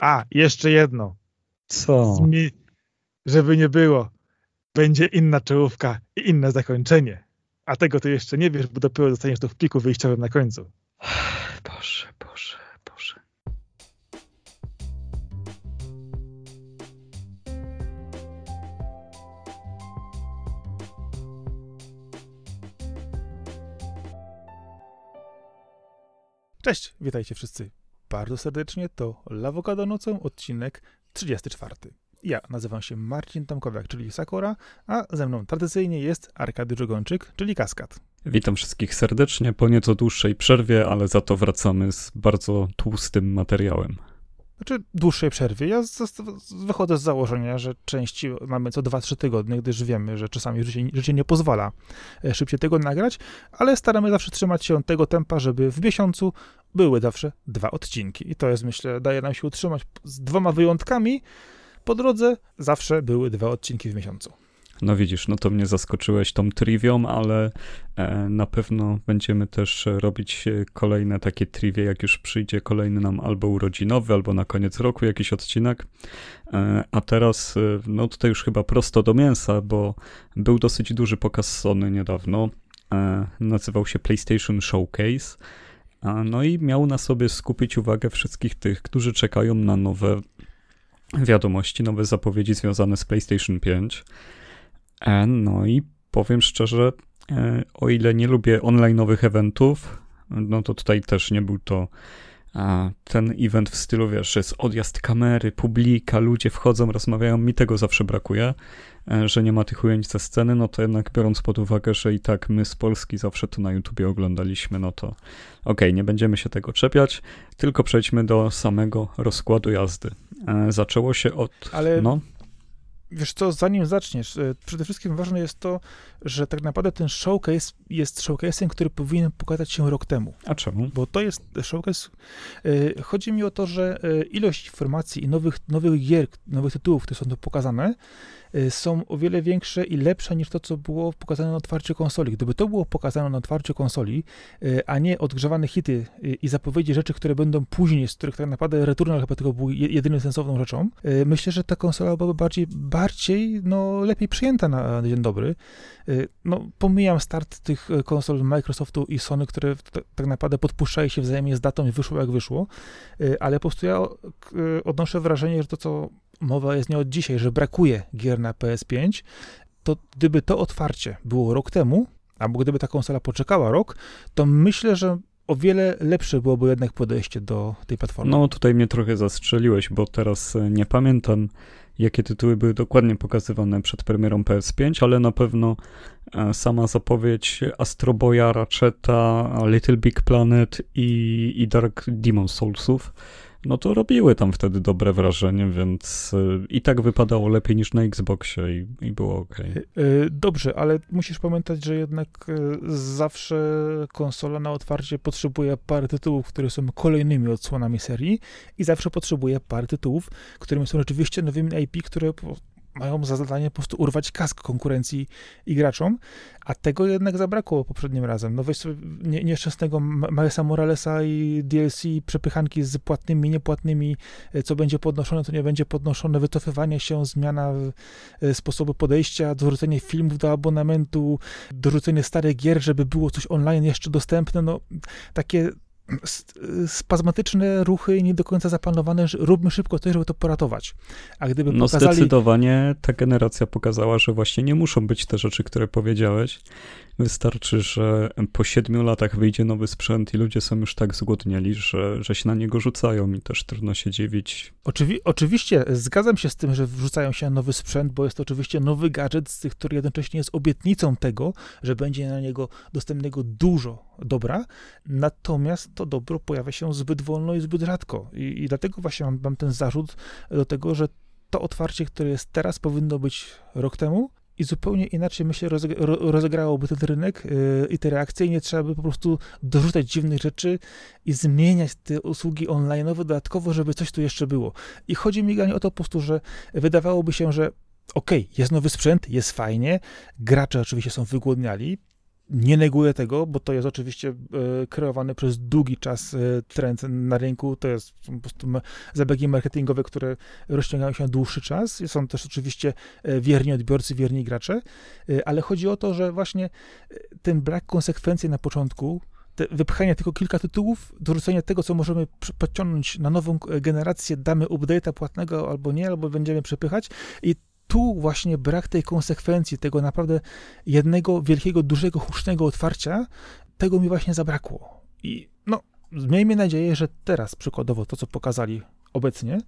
A, jeszcze jedno. Co? Zmi- żeby nie było. Będzie inna czołówka i inne zakończenie. A tego ty jeszcze nie wiesz, bo dopiero dostaniesz to w pliku wyjściowym na końcu. Witajcie wszyscy bardzo serdecznie. To Lawokado nocą, odcinek 34. Ja nazywam się Marcin Tomkowiak, czyli Sakura, a ze mną tradycyjnie jest Arkady Żogończyk, czyli Kaskad. Witam wszystkich serdecznie po nieco dłuższej przerwie, ale za to wracamy z bardzo tłustym materiałem. Znaczy dłuższej przerwie. Ja z, z, wychodzę z założenia, że części mamy co 2-3 tygodnie, gdyż wiemy, że czasami życie, życie nie pozwala e, szybciej tego nagrać, ale staramy zawsze trzymać się tego tempa, żeby w miesiącu były zawsze dwa odcinki. I to jest, myślę, daje nam się utrzymać z dwoma wyjątkami. Po drodze zawsze były dwa odcinki w miesiącu. No widzisz, no to mnie zaskoczyłeś tą trivią, ale e, na pewno będziemy też robić e, kolejne takie trivie, jak już przyjdzie kolejny nam albo urodzinowy, albo na koniec roku jakiś odcinek. E, a teraz, no tutaj już chyba prosto do mięsa, bo był dosyć duży pokaz Sony niedawno. Nazywał się PlayStation Showcase. No i miał na sobie skupić uwagę wszystkich tych, którzy czekają na nowe wiadomości, nowe zapowiedzi związane z PlayStation 5. E, No i powiem szczerze, e, o ile nie lubię online'owych eventów, no to tutaj też nie był to a, ten event w stylu, wiesz, jest odjazd kamery, publika, ludzie wchodzą, rozmawiają, mi tego zawsze brakuje, e, że nie ma tych ujęć ze sceny, no to jednak biorąc pod uwagę, że i tak my z Polski zawsze to na YouTubie oglądaliśmy, no to okej, okay, nie będziemy się tego czepiać, tylko przejdźmy do samego rozkładu jazdy. E, Zaczęło się od... Ale No, Wiesz co, zanim zaczniesz, e, przede wszystkim ważne jest to, że tak naprawdę ten showcase jest showcase'em, który powinien pokazać się rok temu. a czemu? Bo to jest showcase. e, Chodzi mi o to, że e, ilość informacji i nowych, nowych gier, nowych tytułów, które są tu pokazane, są o wiele większe i lepsze niż to, co było pokazane na otwarciu konsoli. Gdyby to było pokazane na otwarciu konsoli, e, a nie odgrzewane hity e, i zapowiedzi rzeczy, które będą później, z których tak naprawdę Returnal chyba tylko był je- jedyną sensowną rzeczą, e, myślę, że ta konsola byłaby bardziej, bardziej no, lepiej przyjęta na dzień dobry. Y, No, pomijam start tych y, konsol Microsoftu i Sony, które tak naprawdę podpuszczają się wzajemnie z datą i wyszło jak wyszło, y, ale po prostu ja y, odnoszę wrażenie, że to, co mowa jest nie od dzisiaj, że brakuje gier na PS5, to gdyby to otwarcie było rok temu, albo gdyby ta konsola poczekała rok, to myślę, że o wiele lepsze byłoby jednak podejście do tej platformy. No tutaj mnie trochę zastrzeliłeś, bo teraz e, nie pamiętam, jakie tytuły były dokładnie pokazywane przed premierą PS5, ale na pewno e, sama zapowiedź Astro Boya, Ratcheta, Little Big Planet i, i Dark Demon Soulsów, no to robiły tam wtedy dobre wrażenie, więc e, i tak wypadało lepiej niż na Xboxie i, i było ok. Y, Dobrze, ale musisz pamiętać, że jednak y, zawsze konsola na otwarcie potrzebuje parę tytułów, które są kolejnymi odsłonami serii i zawsze potrzebuje parę tytułów, którymi są rzeczywiście nowymi IP, które mają za zadanie po prostu urwać kask konkurencji i graczom, a tego jednak zabrakło poprzednim razem. No weź sobie nie, nieszczęsnego Milesa Moralesa i DLC, przepychanki z płatnymi, niepłatnymi, y, co będzie podnoszone, co nie będzie podnoszone, wycofywanie się, zmiana e, sposoby podejścia, dorzucenie filmów do abonamentu, dorzucenie starych gier, żeby było coś online jeszcze dostępne, no takie spazmatyczne ruchy, nie do końca zaplanowane, że róbmy szybko coś, żeby to poratować. A gdyby No pokazali... zdecydowanie ta generacja pokazała, że właśnie nie muszą być te rzeczy, które powiedziałeś. Wystarczy, że po siedmiu latach wyjdzie nowy sprzęt i ludzie są już tak zgłodnieli, że, że się na niego rzucają i też trudno się dziwić. Oczywi- oczywiście zgadzam się z tym, że wrzucają się na nowy sprzęt, bo jest to oczywiście nowy gadżet, z tych, który jednocześnie jest obietnicą tego, że będzie na niego dostępnego dużo dobra, natomiast to dobro pojawia się zbyt wolno i zbyt rzadko. I, i dlatego właśnie mam, mam ten zarzut do tego, że to otwarcie, które jest teraz, powinno być rok temu. I zupełnie inaczej, myślę, rozeg- ro- rozegrałoby ten rynek yy, i te reakcje, i nie trzeba by po prostu dorzucać dziwnych rzeczy i zmieniać te usługi online'owe dodatkowo, żeby coś tu jeszcze było. I chodzi mi o to po prostu, że wydawałoby się, że okej, jest nowy sprzęt, jest fajnie, gracze oczywiście są wygłodniali, nie neguję tego, bo to jest oczywiście e, kreowany przez długi czas e, trend na rynku. To jest po prostu zabiegi marketingowe, które rozciągają się na dłuższy czas. Są też oczywiście e, wierni odbiorcy, wierni gracze, ale chodzi o to, że właśnie ten brak konsekwencji na początku, wypchanie tylko kilka tytułów, dorzucenie tego, co możemy podciągnąć na nową generację, damy update'a płatnego albo nie, albo będziemy przepychać i tu właśnie brak tej konsekwencji, tego naprawdę jednego wielkiego, dużego, hucznego otwarcia, tego mi właśnie zabrakło. I no, miejmy nadzieję, że teraz przykładowo to, co pokazali obecnie,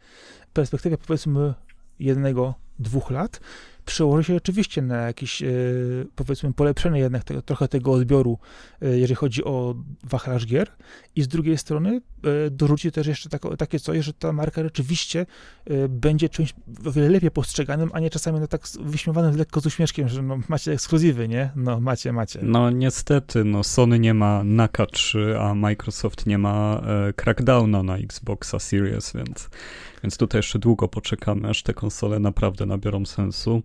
w perspektywie powiedzmy jednego, dwóch lat, przełoży się oczywiście na jakieś, e, powiedzmy, polepszenie jednak tego, trochę tego odbioru, e, jeżeli chodzi o wachlarz gier i z drugiej strony e, dorzuci też jeszcze takie coś, że ta marka rzeczywiście będzie czymś o wiele lepiej postrzeganym, a nie czasami no, tak wyśmiewanym lekko z uśmieszkiem, że no, macie ekskluzywy, nie? No, macie, macie. No, niestety, no, Sony nie ma Naka 3, a Microsoft nie ma e, Crackdowna na Xboxa Series, więc, więc tutaj jeszcze długo poczekamy, aż te konsole naprawdę nabiorą sensu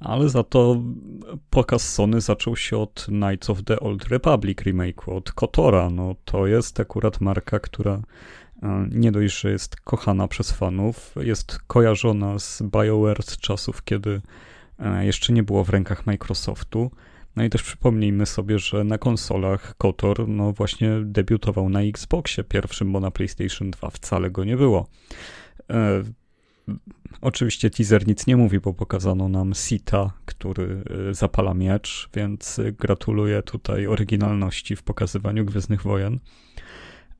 ale za to pokaz Sony zaczął się od Knights of the Old Republic remake'u, od KOTORa. No, to jest akurat marka, która e, nie dość, że jest kochana przez fanów, jest kojarzona z BioWare z czasów, kiedy e, jeszcze nie było w rękach Microsoftu. No i też przypomnijmy sobie, że na konsolach KOTOR no właśnie debiutował na Xboxie pierwszym, bo na PlayStation 2 wcale go nie było. Oczywiście teaser nic nie mówi, bo pokazano nam Sita, który y, zapala miecz, więc gratuluję tutaj oryginalności w pokazywaniu Gwiezdnych Wojen.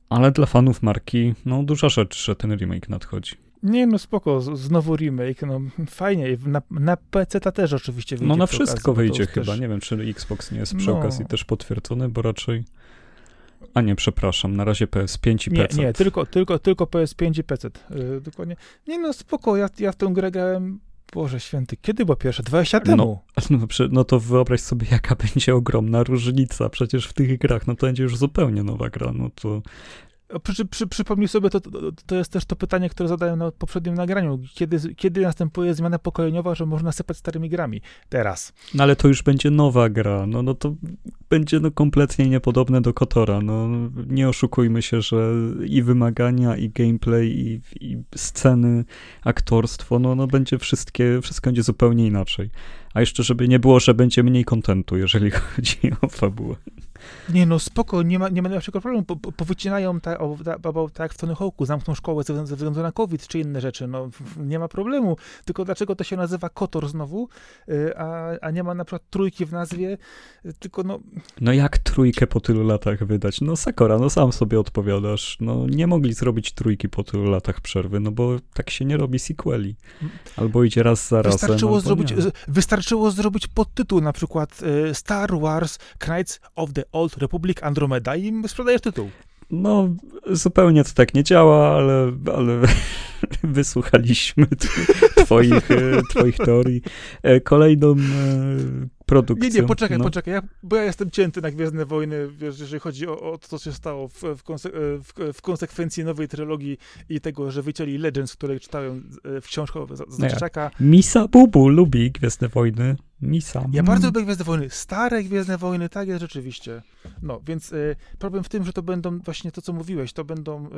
Ale dla fanów marki, no duża rzecz, że ten remake nadchodzi. Nie, no spoko, znowu remake, no fajnie. Na, na PC ta też oczywiście wyjdzie. No na wszystko okazji, wyjdzie chyba. Też... Nie wiem, czy Xbox nie jest przy no. okazji też potwierdzony, bo raczej. A nie, przepraszam, na razie PS5 i PC. Nie, nie, tylko, tylko, tylko PS5 i PC. Yy, dokładnie. Nie no, spoko, ja, ja w tę grę grałem Boże święty, kiedy była pierwsza? 20 lat temu. No, no, no, to wyobraź sobie, jaka będzie ogromna różnica przecież w tych grach. No to będzie już zupełnie nowa gra. No to przy, przy, przypomnij sobie, to, to, jest też to pytanie, które zadałem na poprzednim nagraniu. Kiedy, kiedy następuje zmiana pokoleniowa, że można sypać starymi grami? Teraz. No ale to już będzie nowa gra. No, no to będzie no, kompletnie niepodobne do Kotora. No, nie oszukujmy się, że i wymagania, i gameplay, i, i sceny, aktorstwo, no, no będzie wszystkie, wszystko będzie zupełnie inaczej. A jeszcze, żeby nie było, że będzie mniej kontentu, jeżeli chodzi o fabułę. Nie no, spoko, nie ma, nie ma najmniejszego problemu. Po, po, powycinają tak ta, jak w Tony Hawk'u, zamkną szkołę ze, ze względu na COVID czy inne rzeczy. No, nie ma problemu. Tylko dlaczego to się nazywa Kotor znowu, y, a, a nie ma na przykład trójki w nazwie, tylko no... No jak trójkę po tylu latach wydać? No Sakora, no sam sobie odpowiadasz. No nie mogli zrobić trójki po tylu latach przerwy, no bo tak się nie robi sequeli. Albo idzie raz za razem, wystarczyło zrobić, Wystarczyło zrobić podtytuł, na przykład y, Star Wars Knights of the Old Republic Andromeda i sprzedajesz tytuł. No, zupełnie to tak nie działa, ale, ale wysłuchaliśmy twoich, e, twoich teorii. E, kolejną e, produkcją. Nie, nie, poczekaj, no. poczekaj, ja, bo ja jestem cięty na Gwiezdne Wojny, wiesz, jeżeli chodzi o, o to, co się stało w, w, konse w, w, konsekwencji nowej trylogii i tego, że wycięli Legends, które czytałem w książkach Znaczaka. No Misa Bubu lubi Gwiezdne Wojny. Misa. Ja bardzo lubię Gwiezdne Wojny. Stare Gwiezdne Wojny, tak jest rzeczywiście. No, więc y, problem w tym, że to będą właśnie to, co mówiłeś, to będą y,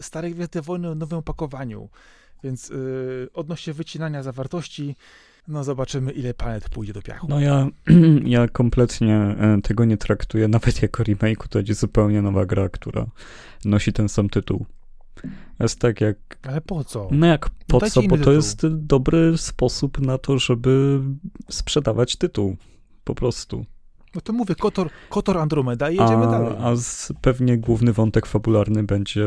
stare Gwiezdne Wojny w nowym opakowaniu. Więc y, odnośnie wycinania zawartości, no zobaczymy, ile planet pójdzie do piachu. No ja, ja kompletnie e, tego nie traktuję, nawet jako remake, to będzie zupełnie nowa gra, która nosi ten sam tytuł. Jest tak jak... Ale po co? No jak po no co, bo to jest dobry sposób na to, żeby sprzedawać tytuł. Po prostu. No to mówię, Kotor, Kotor Andromeda i jedziemy a, dalej. A z, pewnie główny wątek fabularny będzie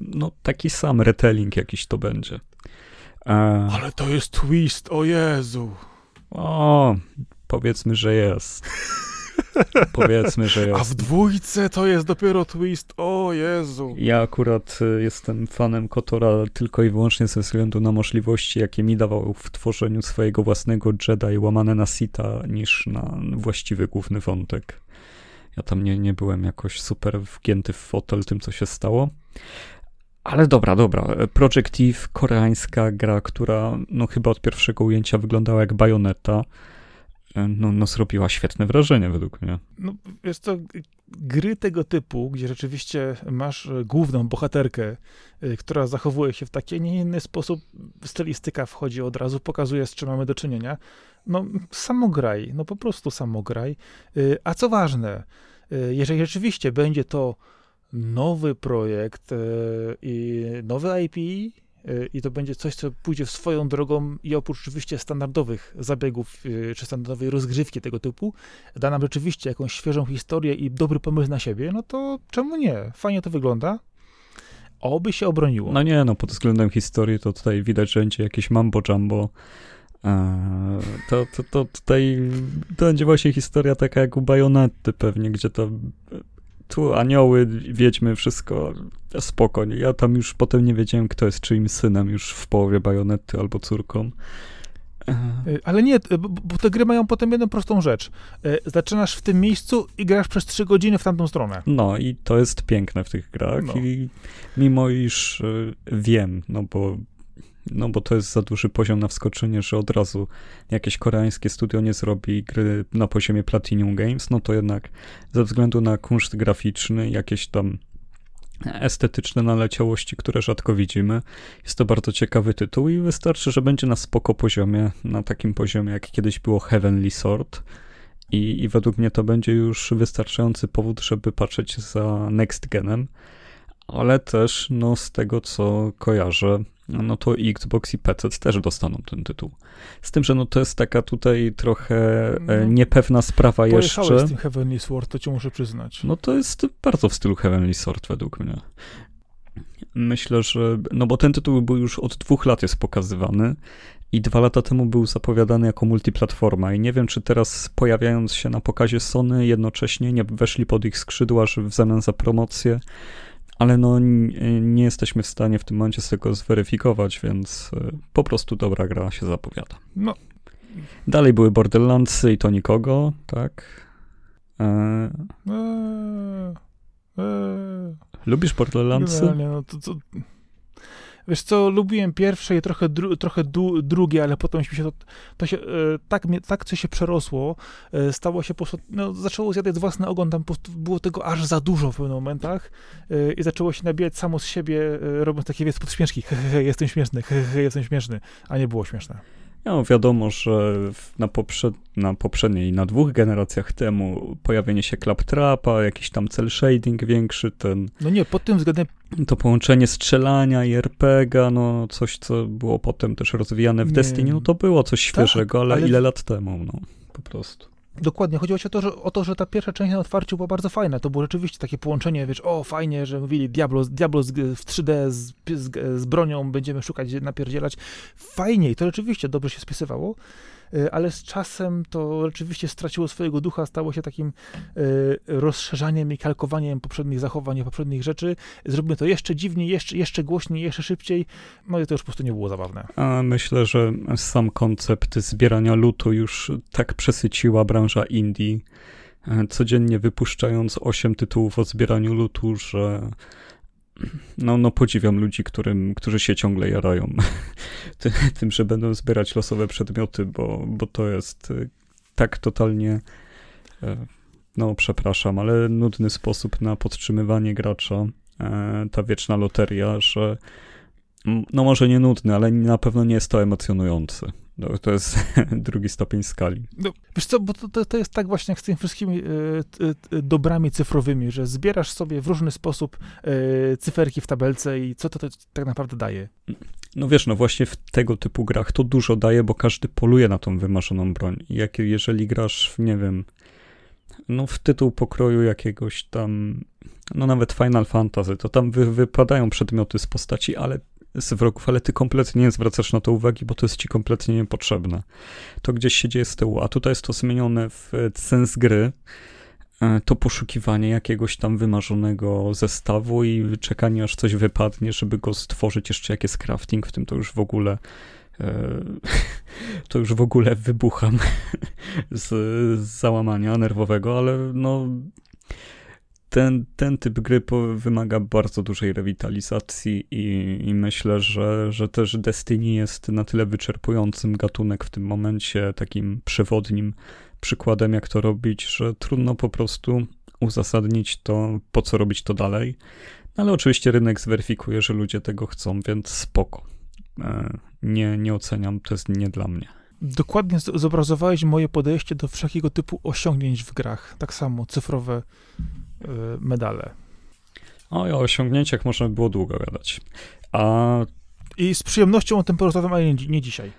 no taki sam retelling jakiś to będzie. E... Ale to jest twist, o Jezu. O, powiedzmy, że jest. Powiedzmy, że jest. A w dwójce to jest dopiero twist, o Jezu. Ja akurat y, jestem fanem Kotora tylko i wyłącznie ze względu na możliwości, jakie mi dawał w tworzeniu swojego własnego Jedi łamane na Sita, niż na właściwy główny wątek. Ja tam nie, nie byłem jakoś super wgięty w fotel tym, co się stało. Ale dobra, dobra. Project Eve, koreańska gra, która no chyba od pierwszego ujęcia wyglądała jak bajoneta. no, no zrobiła świetne wrażenie według mnie. No, wiesz co, gry tego typu, gdzie rzeczywiście masz e, główną bohaterkę, e, która zachowuje się w taki, nie inny sposób, stylistyka wchodzi od razu, pokazuje, z czym mamy do czynienia. No, samograj, no po prostu samograj. E, a co ważne, jeżeli rzeczywiście będzie to nowy projekt i nowe IP, Y, i to będzie coś, co pójdzie swoją drogą i oprócz oczywiście standardowych zabiegów y, czy standardowej rozgrzewki tego typu, da nam rzeczywiście jakąś świeżą historię i dobry pomysł na siebie, no to czemu nie? Fajnie to wygląda. Oby się obroniło. No nie, no pod względem historii to tutaj widać, że będzie jakieś mambo jumbo. E, to, to, to tutaj to będzie właśnie historia taka jak u Bajonety pewnie, gdzie to tu anioły, wiedźmy, wszystko spokojnie. Ja tam już potem nie wiedziałem, kto jest czyim synem już w połowie bajonety albo córką. Y, ale nie, bo te gry mają potem jedną prostą rzecz. Y, zaczynasz w tym miejscu i grasz przez trzy godziny w tamtą stronę. No i to jest piękne w tych grach no. i mimo iż y, wiem, no bo no bo to jest za duży poziom na wskoczenie, że od razu jakieś koreańskie studio nie zrobi gry na poziomie Platinum Games, no to jednak ze względu na kunszt graficzny, jakieś tam estetyczne naleciałości, które rzadko widzimy. Jest to bardzo ciekawy tytuł i wystarczy, że będzie na spoko poziomie, na takim poziomie, jak kiedyś było Heavenly Sword. I, I według mnie to będzie już wystarczający powód, żeby patrzeć za Next Genem, ale też, no, z tego co kojarzę, no to Xbox i PC też dostaną ten tytuł. Z tym, że no to jest taka tutaj trochę e, no, niepewna sprawa jeszcze. z tym Heavenly Sword, to ci muszę przyznać. No to jest bardzo w stylu Heavenly Sword według mnie. Myślę, że, no bo ten tytuł był już od dwóch lat jest pokazywany i dwa lata temu był zapowiadany jako multiplatforma i nie wiem, czy teraz pojawiając się na pokazie Sony jednocześnie nie weszli pod ich skrzydła, że w zamian za promocję ale no nie jesteśmy w stanie w tym momencie z tego zweryfikować, więc e, po prostu dobra gra się zapowiada. No. Dalej były Borderlandsy i to nikogo, tak? Eee... Eee... Eee... Lubisz Borderlandsy? Nie, no to, to, Wiesz co, lubiłem pierwsze i trochę, dru, trochę du, drugie, ale potem się to, to się, e, tak, tak co się przerosło, e, stało się po prostu, no, zaczęło zjadać własny ogon, tam po prostu było tego aż za dużo w pewnych momentach e, i zaczęło się nabijać samo z siebie, robiąc takie, wiec, podśmieszki, jestem śmieszny, jestem śmieszny, a nie było śmieszne. No, wiadomo, że na, poprzed, na poprzedniej, na dwóch generacjach temu pojawienie się Claptrapa, jakiś tam cel shading większy, ten... No nie, pod tym względem... To połączenie strzelania i RPGa, no coś, co było potem też rozwijane w nie. Destiny, no to było coś tak, świeżego, tak, ale, ale ile lat temu, no, po prostu. Dokładnie, chodziło o to, że, o to, że ta pierwsza część na otwarciu była bardzo fajna. To było rzeczywiście takie połączenie, wiesz, o fajnie, że mówili Diablo, Diablo z, w 3D z, z, z bronią, będziemy szukać, napierdzielać. Fajnie i to rzeczywiście dobrze się spisywało. E, ale z czasem to rzeczywiście straciło swojego ducha, stało się takim e, rozszerzaniem i kalkowaniem poprzednich zachowań, poprzednich rzeczy. Zrobimy to jeszcze dziwniej, jeszcze, jeszcze głośniej, jeszcze szybciej. No i to już po prostu nie było zabawne. A myślę, że sam koncept zbierania lutu już tak przesyciła branża indie, e, codziennie wypuszczając 8 tytułów o zbieraniu lutu, że no, no podziwiam ludzi, którym, którzy się ciągle jarają tym, że będą zbierać losowe przedmioty, bo, bo to jest y, tak totalnie, e, no przepraszam, ale nudny sposób na podtrzymywanie gracza, e, ta wieczna loteria, że no może nie nudny, ale na pewno nie jest to emocjonujący. No, to jest drugi stopień skali. No, wiesz co, bo to, to, jest tak właśnie jak z tymi wszystkimi y, y, dobrami cyfrowymi, że zbierasz sobie w różny sposób y, cyferki w tabelce i co to, to tak naprawdę daje? No wiesz, no właśnie w tego typu grach to dużo daje, bo każdy poluje na tą wymarzoną broń. Jak, jeżeli grasz w, nie wiem, no w tytuł pokroju jakiegoś tam, no nawet Final Fantasy, to tam wy, wypadają przedmioty z postaci, ale z wrogów, ale ty kompletnie nie zwracasz na to uwagi, bo to jest ci kompletnie niepotrzebne. To gdzieś się dzieje z tyłu, a tutaj jest to zmienione w sens gry, e, to poszukiwanie jakiegoś tam wymarzonego zestawu i czekanie aż coś wypadnie, żeby go stworzyć jeszcze jak jest crafting, w tym to już w ogóle e, to już w ogóle wybucham z, z załamania nerwowego, ale no ten, ten typ gry wymaga bardzo dużej rewitalizacji i, i, myślę, że, że też Destiny jest na tyle wyczerpującym gatunek w tym momencie, takim przewodnim przykładem, jak to robić, że trudno po prostu uzasadnić to, po co robić to dalej. No, ale oczywiście rynek zweryfikuje, że ludzie tego chcą, więc spoko. E, nie, nie oceniam, to jest nie dla mnie. Dokładnie zobrazowałeś moje podejście do wszelkiego typu osiągnięć w grach. Tak samo cyfrowe medale. O, o osiągnięciach można by było długo gadać. A... I z przyjemnością o tym porozmawiam, ale nie, nie dzisiaj.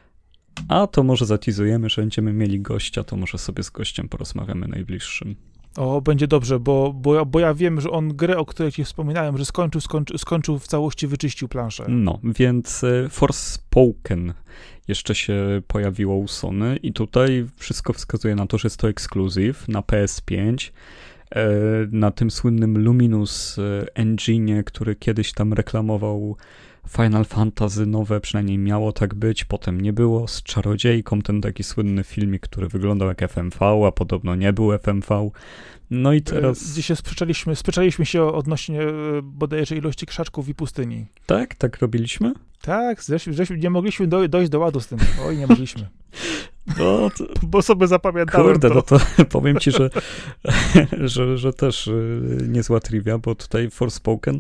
A to może zatizujemy, że będziemy mieli gościa, to może sobie z gościem porozmawiamy najbliższym. O, będzie dobrze, bo, bo, ja, bo ja wiem, że on grę, o której ci wspominałem, że skończył, skończył, skończył w całości, wyczyścił planszę. No, więc e, Forspoken jeszcze się pojawiło u Sony i tutaj wszystko wskazuje na to, że jest to ekskluzyw na PS5 e, na tym słynnym Luminous e, engine, który kiedyś tam reklamował Final Fantasy nowe, przynajmniej miało tak być, potem nie było, z Czarodziejką, ten taki słynny filmik, który wyglądał jak FMV, a podobno nie był FMV. No i e, teraz... Gdzie się sprzeczaliśmy, sprzeczaliśmy się odnośnie e, bodajże ilości krzaczków i pustyni. Tak? Tak robiliśmy? Tak, zresztą, nie mogliśmy dojść do ładu z tym. Oj, nie mogliśmy. No, to... Bo sobie zapamiętałem Kurde, to. no to powiem ci, że, że, że też e, niezła trivia, bo tutaj Forspoken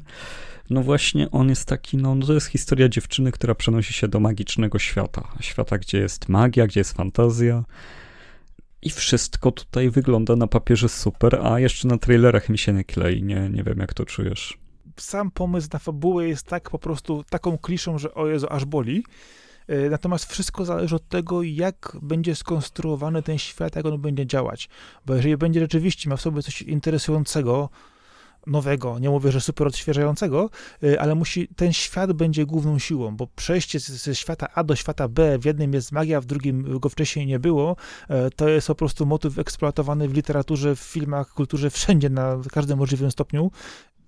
no właśnie on jest taki, no, no to jest historia dziewczyny, która przenosi się do magicznego świata. Świata, gdzie jest magia, gdzie jest fantazja. I wszystko tutaj wygląda na papierze super, a jeszcze na trailerach mi się nie klei. Nie, nie wiem, jak to czujesz. Sam pomysł na fabułę jest tak po prostu taką kliszą, że o Jezu, aż boli. E, natomiast wszystko zależy od tego, jak będzie skonstruowany ten świat, jak on będzie działać. Bo jeżeli będzie rzeczywiście miał w sobie coś interesującego, nowego, nie mówię, że super odświeżającego, y, ale musi, ten świat będzie główną siłą, bo przejście ze świata A do świata B, w jednym jest magia, w drugim go wcześniej nie było, y, to jest po prostu motyw eksploatowany w literaturze, w filmach, kulturze, wszędzie, na każdym możliwym stopniu.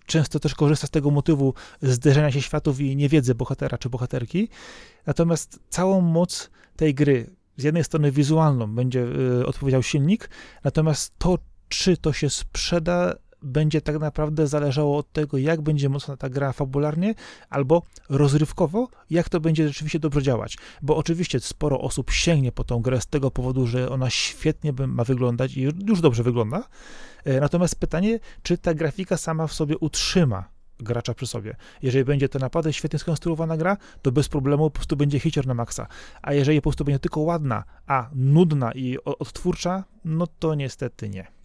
Często też korzysta z tego motywu zderzenia się światów i niewiedzy bohatera czy bohaterki. Natomiast całą moc tej gry, z jednej strony wizualną, będzie y, odpowiedział silnik, natomiast to, czy to się sprzeda, będzie tak naprawdę zależało od tego, jak będzie mocna ta gra fabularnie, albo rozrywkowo, jak to będzie rzeczywiście dobrze działać. Bo oczywiście sporo osób sięgnie po tą grę z tego powodu, że ona świetnie ma wyglądać i już dobrze wygląda. E, natomiast pytanie, czy ta grafika sama w sobie utrzyma gracza przy sobie. Jeżeli będzie to naprawdę świetnie skonstruowana gra, to bez problemu po prostu będzie hicior na maksa. A jeżeli po prostu będzie tylko ładna, a nudna i odtwórcza, no to niestety nie.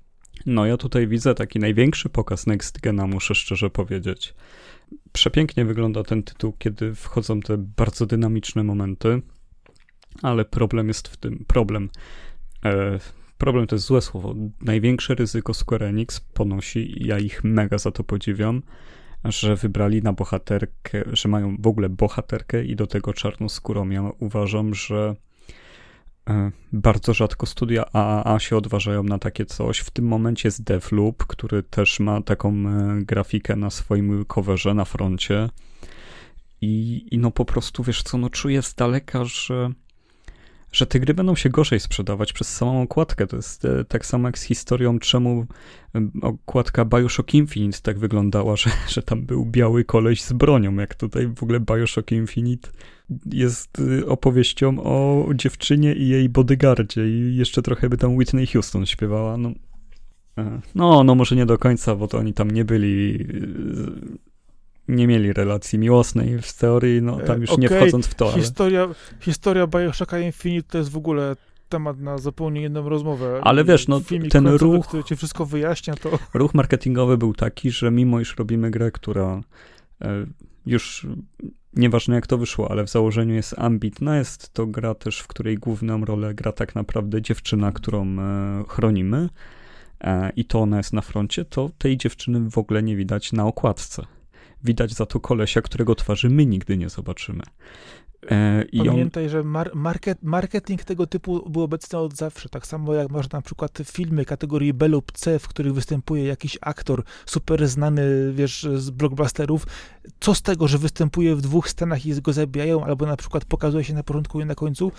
No ja tutaj widzę taki największy pokaz Next Gena, muszę szczerze powiedzieć. Przepięknie wygląda ten tytuł, kiedy wchodzą te bardzo dynamiczne momenty, ale problem jest w tym, problem, e, problem to jest złe słowo, największe ryzyko Square Enix ponosi ja ich mega za to podziwiam, że wybrali na bohaterkę, że mają w ogóle bohaterkę i do tego czarnoskórą. Ja uważam, że bardzo rzadko studia AAA się odważają na takie coś. W tym momencie jest Devloop, który też ma taką e, grafikę na swoim coverze na froncie. I, I no po prostu, wiesz co, no czuję z daleka, że że te gry będą się gorzej sprzedawać przez samą okładkę. To jest e, tak samo jak z historią, czemu e, okładka Bioshock Infinite tak wyglądała, że, że tam był biały koleś z bronią, jak tutaj w ogóle Bioshock Infinite jest e, opowieścią o dziewczynie i jej bodyguardzie i jeszcze trochę by tam Whitney Houston śpiewała. No, no, no może nie do końca, bo to oni tam nie byli nie mieli relacji miłosnej w teorii, no tam już okay. nie wchodząc w to. Ale... Historia, historia Bioshocka Infinite to jest w ogóle temat na zupełnie inną rozmowę. Ale wiesz, no Filmik ten ruch, który ci wszystko wyjaśnia, to... Ruch marketingowy był taki, że mimo iż robimy grę, która e, już nieważne jak to wyszło, ale w założeniu jest ambitna, jest to gra też, w której główną rolę gra tak naprawdę dziewczyna, którą e, chronimy e, i to ona jest na froncie, to tej dziewczyny w ogóle nie widać na okładce widać za to kolesia, którego twarzy my nigdy nie zobaczymy. E, Pamiętaj, on... że mar market, marketing tego typu był obecny od zawsze. Tak samo jak masz na przykład filmy kategorii B lub C, w których występuje jakiś aktor super znany, wiesz, z blockbusterów. Co z tego, że występuje w dwóch scenach i go zabijają, albo na przykład pokazuje się na początku i na końcu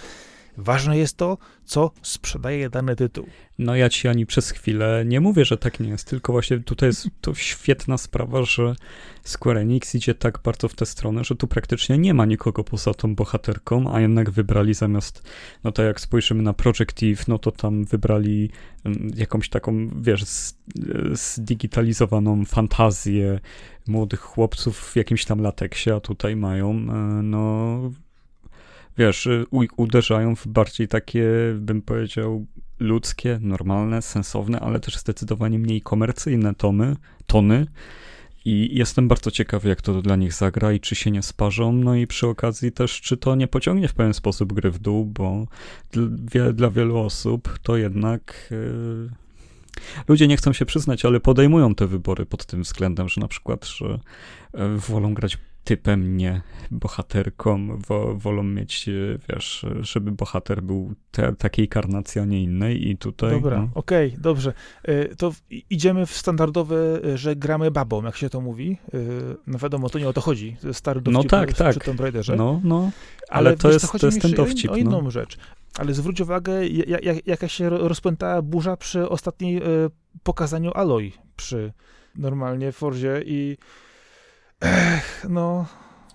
Ważne jest to, co sprzedaje dany tytuł. No ja ci ani przez chwilę nie mówię, że tak nie jest, tylko właśnie tutaj jest to świetna sprawa, że Square Enix idzie tak bardzo w tę stronę, że tu praktycznie nie ma nikogo poza tą bohaterką, a jednak wybrali zamiast, no to jak spojrzymy na Project Eve, no to tam wybrali mm, jakąś taką, wiesz, zdigitalizowaną fantazję młodych chłopców w jakimś tam lateksie, a tutaj mają, e, no wiesz, y, uderzają w bardziej takie, bym powiedział, ludzkie, normalne, sensowne, ale też zdecydowanie mniej komercyjne tomy, tony. I jestem bardzo ciekawy, jak to dla nich zagra i czy się nie sparzą. No i przy okazji też, czy to nie pociągnie w pewien sposób gry w dół, bo dla, wielu osób to jednak. Yy, ludzie nie chcą się przyznać, ale podejmują te wybory pod tym względem, że na przykład, że yy, wolą grać typem, nie bohaterką, wo, wolą mieć, e, wiesz, żeby bohater był te, takiej karnacji, a nie innej i tutaj... Dobra, no. okej, okay, dobrze. E, to idziemy w standardowe, e, że gramy babą, jak się to mówi. No wiadomo, to nie o to chodzi. Stary no dowcip no tak, tak. przy Tomb Raiderze. No, no. Ale, ale to, jest, to, to jest ten dowcip. O inną no. rzecz. Ale zwróć uwagę, jak, jaka się rozpętała burza przy ostatniej pokazaniu Aloy przy normalnie Forzie i Ech, no.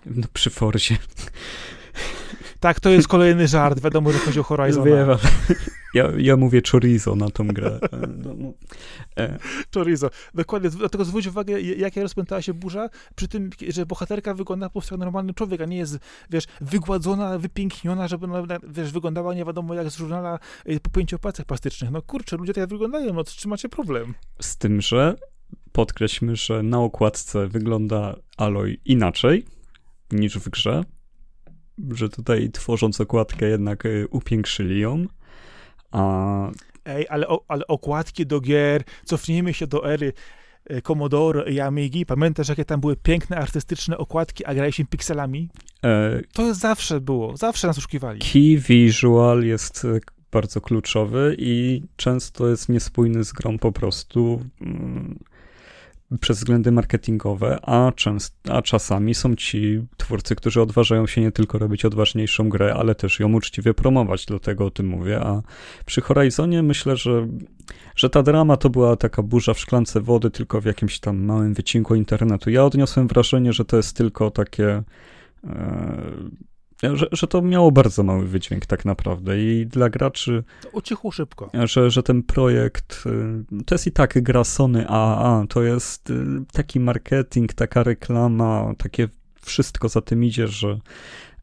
No przy Forzie. Tak, to jest kolejny żart. Wiadomo, że chodzi o Horizon. Wiem, ale ja, ja mówię chorizo na tą grę. No, no. E. Chorizo. Dokładnie. Dlatego zwróć uwagę, jak rozpętała się burza przy tym, że bohaterka wygląda po prostu jak normalny człowiek, a nie jest, wiesz, wygładzona, wypiękniona, żeby, wiesz, wyglądała nie wiadomo jak z żurnala y, po pięciu operacjach plastycznych. No kurczę, ludzie tak wyglądają, no czy macie problem? Z tym, że podkreślmy, że na okładce wygląda Aloy inaczej niż w grze, że tutaj tworząc okładkę jednak y, upiększyli ją, a... Ej, ale, ale okładki do gier, cofnijmy się do ery y, Commodore i Amigi. Pamiętasz, jakie tam były piękne, artystyczne okładki, a graliśmy pikselami? E... To zawsze było, zawsze nas oszukiwali. Key visual jest y, bardzo kluczowy i często jest niespójny z grą po prostu. Przez względy marketingowe, a, częst, a czasami są ci twórcy, którzy odważają się nie tylko robić odważniejszą grę, ale też ją uczciwie promować, dlatego o tym mówię. A przy Horizonie myślę, że, że ta drama to była taka burza w szklance wody, tylko w jakimś tam małym wycinku internetu. Ja odniosłem wrażenie, że to jest tylko takie. E, że, że to miało bardzo mały wydźwięk tak naprawdę i dla graczy... To ucichło szybko. Że, że ten projekt, y, to jest i tak gra Sony AAA, to jest y, taki marketing, taka reklama, takie wszystko za tym idzie, że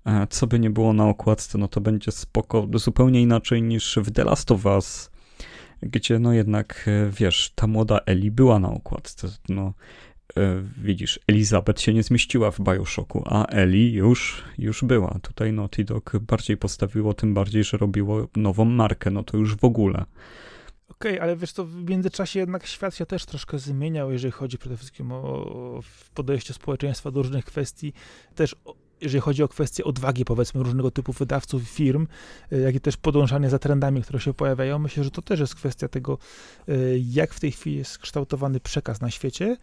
e, co by nie było na okładce, no to będzie spoko, zupełnie inaczej niż w The Last of Us, gdzie no jednak, e, wiesz, ta młoda Eli była na okładce, no widzisz, Elizabeth się nie zmieściła w Bioshocku, a Eli już, już była. Tutaj Naughty Dog bardziej postawiło, tym bardziej, że robiło nową markę, no to już w ogóle. Okej, okay, ale wiesz, to w międzyczasie jednak świat się też troszkę zmieniał, jeżeli chodzi przede wszystkim o podejście społeczeństwa do różnych kwestii. Też jeżeli chodzi o kwestie odwagi, powiedzmy, różnego typu wydawców, firm, e, jak i też podążanie za trendami, które się pojawiają, myślę, że to też jest kwestia tego, e, jak w tej chwili jest kształtowany przekaz na świecie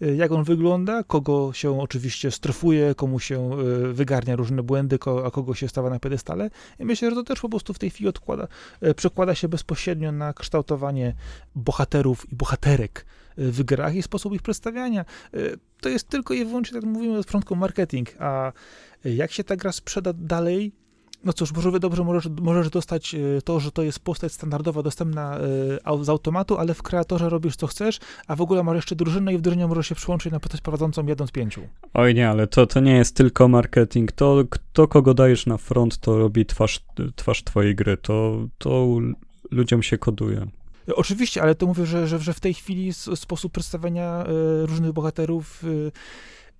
jak on wygląda, kogo się oczywiście strofuje, komu się y, wygarnia różne błędy, a kogo się stawia na pedestale. I myślę, że to też po prostu w tej chwili odkłada, y, przekłada się bezpośrednio na kształtowanie bohaterów i bohaterek w grach i sposób ich przedstawiania. To jest tylko i wyłącznie, tak mówimy, od frontką marketing, a jak się ta gra sprzeda dalej, no cóż, może dobrze możesz, możesz dostać e, to, że to jest postać standardowa, dostępna e, z automatu, ale w kreatorze robisz co chcesz, a w ogóle masz jeszcze drużynę i w drużynie możesz się przyłączyć na postać prowadzącą jedną z pięciu. Oj nie, ale to, to nie jest tylko marketing. To, kto kogo dajesz na front, to robi twarz, twarz twojej gry. To, to ludziom się koduje. Oczywiście, ale to mówię, że, że, że w tej chwili sposób przedstawiania e, różnych bohaterów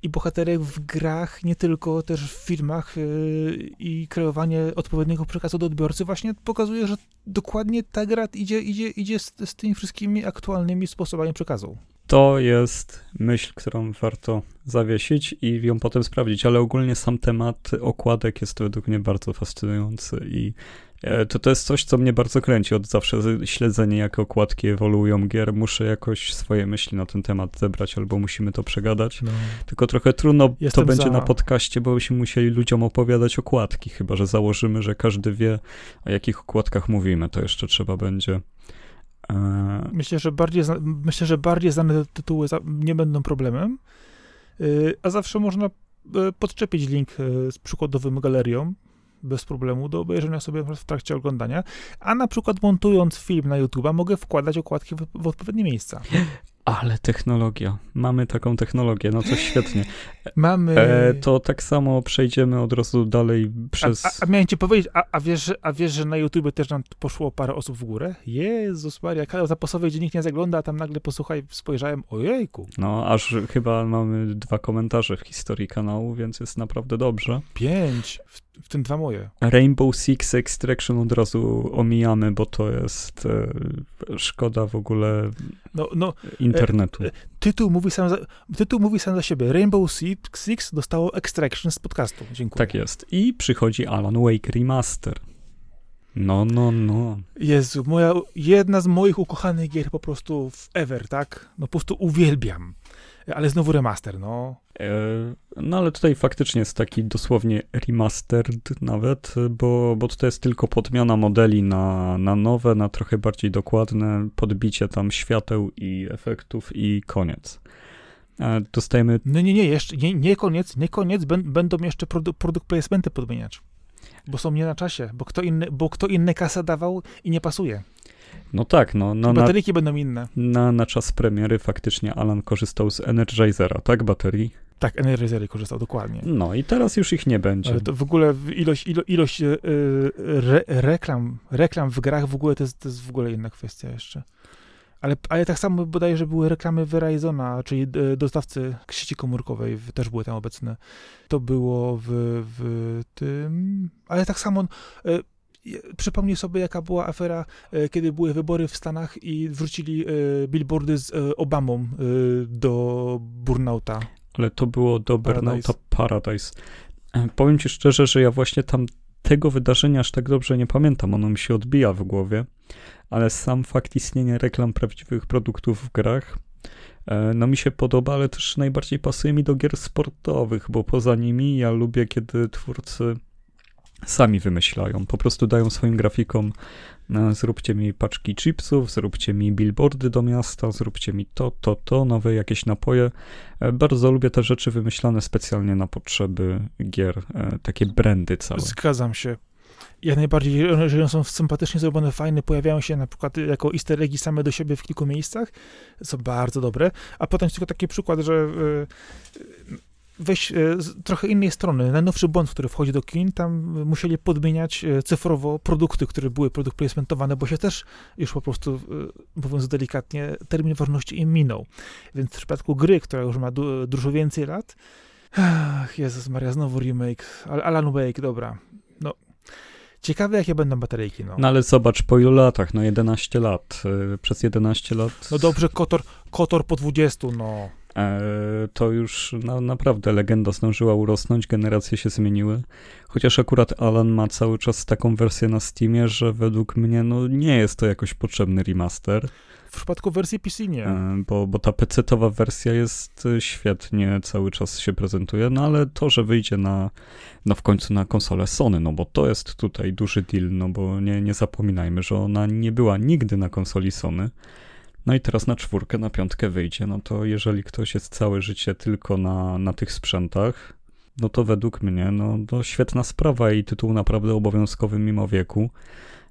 i bohaterek w grach, nie tylko też w filmach yy, i kreowanie odpowiedniego przekazu do odbiorcy właśnie pokazuje, że dokładnie ta gra idzie, idzie, idzie z, z tymi wszystkimi aktualnymi sposobami przekazu. To jest myśl, którą warto zawiesić i ją potem sprawdzić, ale ogólnie sam temat okładek jest według mnie bardzo fascynujący i e, to, to jest coś, co mnie bardzo kręci od zawsze, śledzenie jak okładki ewoluują gier, muszę jakoś swoje myśli na ten temat zebrać, albo musimy to przegadać, no. tylko trochę trudno Jestem to będzie za... na podcaście, bo byśmy musieli ludziom opowiadać okładki, chyba, że założymy, że każdy wie, o jakich okładkach mówimy, to jeszcze trzeba będzie myślę, że bardziej, myślę, że bardziej znane tytuły nie będą problemem, y, a zawsze można e, podczepić link e, z przykładowym galerią bez problemu do obejrzenia sobie w trakcie oglądania, a na przykład montując film na YouTube mogę wkładać okładki w, w odpowiednie miejsca. Ale technologia. Mamy taką technologię, no to świetnie. Mamy. E, to tak samo przejdziemy od razu dalej przez. A, a, a miałem ci powiedzieć, a, a, wiesz, a wiesz, że na YouTube też nam poszło parę osób w górę? Jezus Maria, kanał zapasowy, gdzie nikt nie zagląda, a tam nagle posłuchaj, spojrzałem, ojejku. No, aż chyba mamy dwa komentarze w historii kanału, więc jest naprawdę dobrze. Pięć. W w tym dwa moje. Rainbow Six Extraction od razu omijamy, bo to jest e, szkoda w ogóle no, no, internetu. E, tytuł, mówi sam za, tytuł mówi sam za siebie. Rainbow Six, Six dostało Extraction z podcastu. Dziękuję. Tak jest. I przychodzi Alan Wake Remaster. No, no, no. Jezu, moja, jedna z moich ukochanych gier po prostu w ever, tak? No po prostu uwielbiam ale znowu remaster, no. E, no ale tutaj faktycznie jest taki dosłownie remastered nawet, bo, bo to jest tylko podmiana modeli na, na nowe, na trochę bardziej dokładne, podbicie tam świateł i efektów i koniec. E, dostajemy... No nie, nie, jeszcze, nie, nie koniec, nie koniec, będą jeszcze produ produkt placementy podmieniać. Bo są nie na czasie, bo kto inny, bo kto inny kasę dawał i nie pasuje. No tak, no. no bateryki na, będą inne. Na, na czas premiery faktycznie Alan korzystał z Energizera, tak? Baterii? Tak, Energizery korzystał, dokładnie. No i teraz już ich nie będzie. Ale to w ogóle ilość, ilo, ilość yy, re, reklam, reklam w grach w ogóle to jest, to jest w ogóle inna kwestia jeszcze. Ale, ale tak samo bodajże były reklamy Verizona, czyli e, dostawcy sieci komórkowej, też były tam obecne. To było w, w tym... Ale tak samo... Yy, Przypomnij sobie, jaka była afera, e, kiedy były wybory w Stanach i wrócili e, billboardy z e, Obamą do Burnouta. Ale to było do Burnouta Paradise. Powiem ci szczerze, że ja właśnie tam tego wydarzenia aż tak dobrze nie pamiętam, ono mi się odbija w głowie, ale sam fakt istnienia reklam prawdziwych produktów w grach, no mi się podoba, ale też najbardziej pasuje mi do gier sportowych, bo poza nimi ja lubię, kiedy twórcy sami wymyślają. Po prostu dają swoim grafikom no, zróbcie mi paczki chipsów, zróbcie mi billboardy do miasta, zróbcie mi to, to, to, nowe jakieś napoje. E, bardzo lubię te rzeczy wymyślane specjalnie na potrzeby gier, e, takie brandy całe. Zgadzam się. Jak najbardziej, że są sympatycznie zrobione, fajne, pojawiają się na przykład jako easter eggi same do siebie w kilku miejscach, są bardzo dobre, a potem tylko taki przykład, że weź e, z trochę innej strony. Najnowszy błąd, który wchodzi do kin, tam musieli podmieniać e, cyfrowo produkty, które były produkt placementowane, bo się też już po prostu, e, mówiąc delikatnie, termin ważności im minął. Więc w przypadku gry, która już ma du dużo więcej lat, ach, Jezus Maria, znowu remake, Alan Wake, dobra. No, Ciekawe, jakie będą bateryjki. No. no ale zobacz, po ilu latach? No 11 lat. Przez 11 lat. No dobrze, Kotor, Kotor po 20, no. E, to już no, naprawdę legenda zdążyła urosnąć, generacje się zmieniły. Chociaż akurat Alan ma cały czas taką wersję na Steamie, że według mnie no, nie jest to jakoś potrzebny remaster. W przypadku wersji PC nie. E, bo, bo ta PC-towa wersja jest e, świetnie, cały czas się prezentuje, no ale to, że wyjdzie na, no w końcu na konsolę Sony, no bo to jest tutaj duży deal, no bo nie, nie zapominajmy, że ona nie była nigdy na konsoli Sony. No i teraz na czwórkę, na piątkę wyjdzie, no to jeżeli ktoś jest całe życie tylko na, na tych sprzętach, no to według mnie, no to świetna sprawa i tytuł naprawdę obowiązkowy mimo wieku.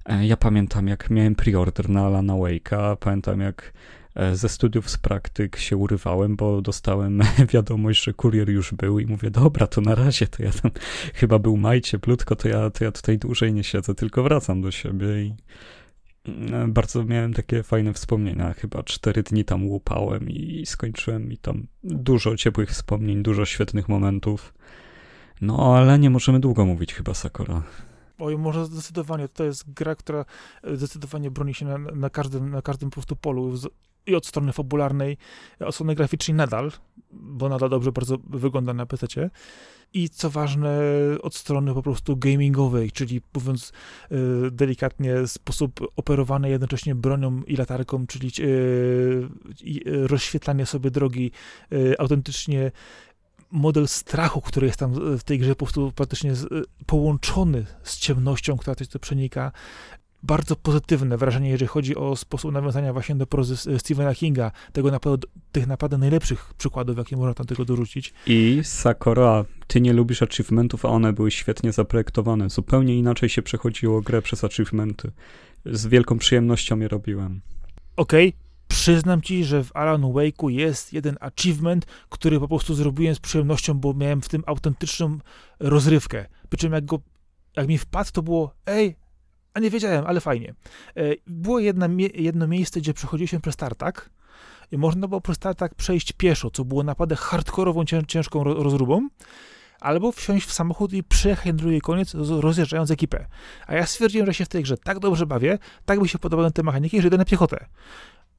E, ja pamiętam, jak miałem preorder na Alana Wake'a, pamiętam, jak e, ze studiów z praktyk się urywałem, bo dostałem wiadomość, że kurier już był i mówię, dobra, to na razie, to ja tam chyba był maj cieplutko, to ja, to ja tutaj dłużej nie siedzę, tylko wracam do siebie i bardzo miałem takie fajne wspomnienia. Chyba cztery dni tam łupałem i skończyłem i tam dużo ciepłych wspomnień, dużo świetnych momentów. No, ale nie możemy długo mówić chyba, Sakura. Oj, może zdecydowanie. To jest gra, która zdecydowanie broni się na, na każdym, na każdym po prostu polu. I od strony fabularnej, od strony graficznej nadal, bo nadal dobrze bardzo wygląda na PC. I co ważne, od strony po prostu gamingowej, czyli mówiąc y, delikatnie, sposób operowania jednocześnie bronią i latarką, czyli y, rozświetlanie sobie drogi, autentycznie model strachu, który jest tam w tej grze po prostu praktycznie połączony z ciemnością, która coś to przenika. Bardzo pozytywne wrażenie, jeżeli chodzi o sposób nawiązania właśnie do prozy Stephena Kinga, tego napadu, tych naprawdę najlepszych przykładów, jakie można tam tego dorzucić. I Sakura, ty nie lubisz achievementów, a one były świetnie zaprojektowane. Zupełnie inaczej się przechodziło grę przez achievementy. Z wielką przyjemnością je robiłem. Okej, okay Przyznam ci, że w Alan Wake'u jest jeden achievement, który po prostu zrobiłem z przyjemnością, bo miałem w tym autentyczną rozrywkę. Przy czym jak, go, jak mi wpadł, to było ej, a nie wiedziałem, ale fajnie. E, było jedna, jedno miejsce, gdzie przechodziliśmy przez tartak i można było przez tartak przejść pieszo, co było naprawdę hardkorową, ciężką rozróbą albo wsiąść w samochód i przyjechać na drugi koniec, rozjeżdżając ekipę. A ja stwierdziłem, że się w tej grze tak dobrze bawię, tak mi się podobają te mechaniki, że idę na piechotę.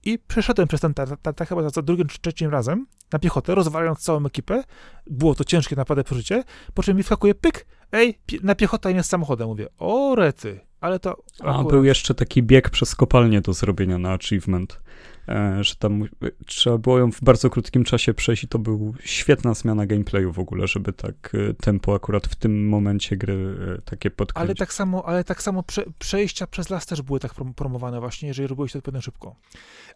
I przeszedłem przez ten tartak chyba za drugim czy trzecim razem na piechotę, rozwalając całą ekipę. Było to ciężkie, naprawdę przeżycie. Po czym mi wskakuje pyk, ej, na piechota nie z samochodem. Mówię, o rety, ale to... Akurat... A był jeszcze taki bieg przez kopalnię do zrobienia na achievement. E, że tam trzeba było ją w bardzo krótkim czasie przejść i to był świetna zmiana gameplayu w ogóle, żeby tak e, tempo akurat w tym momencie gry e, takie podkręcić. Ale tak samo, ale tak samo prze, przejścia przez las też były tak promowane właśnie, jeżeli robiłeś to odpowiednio szybko.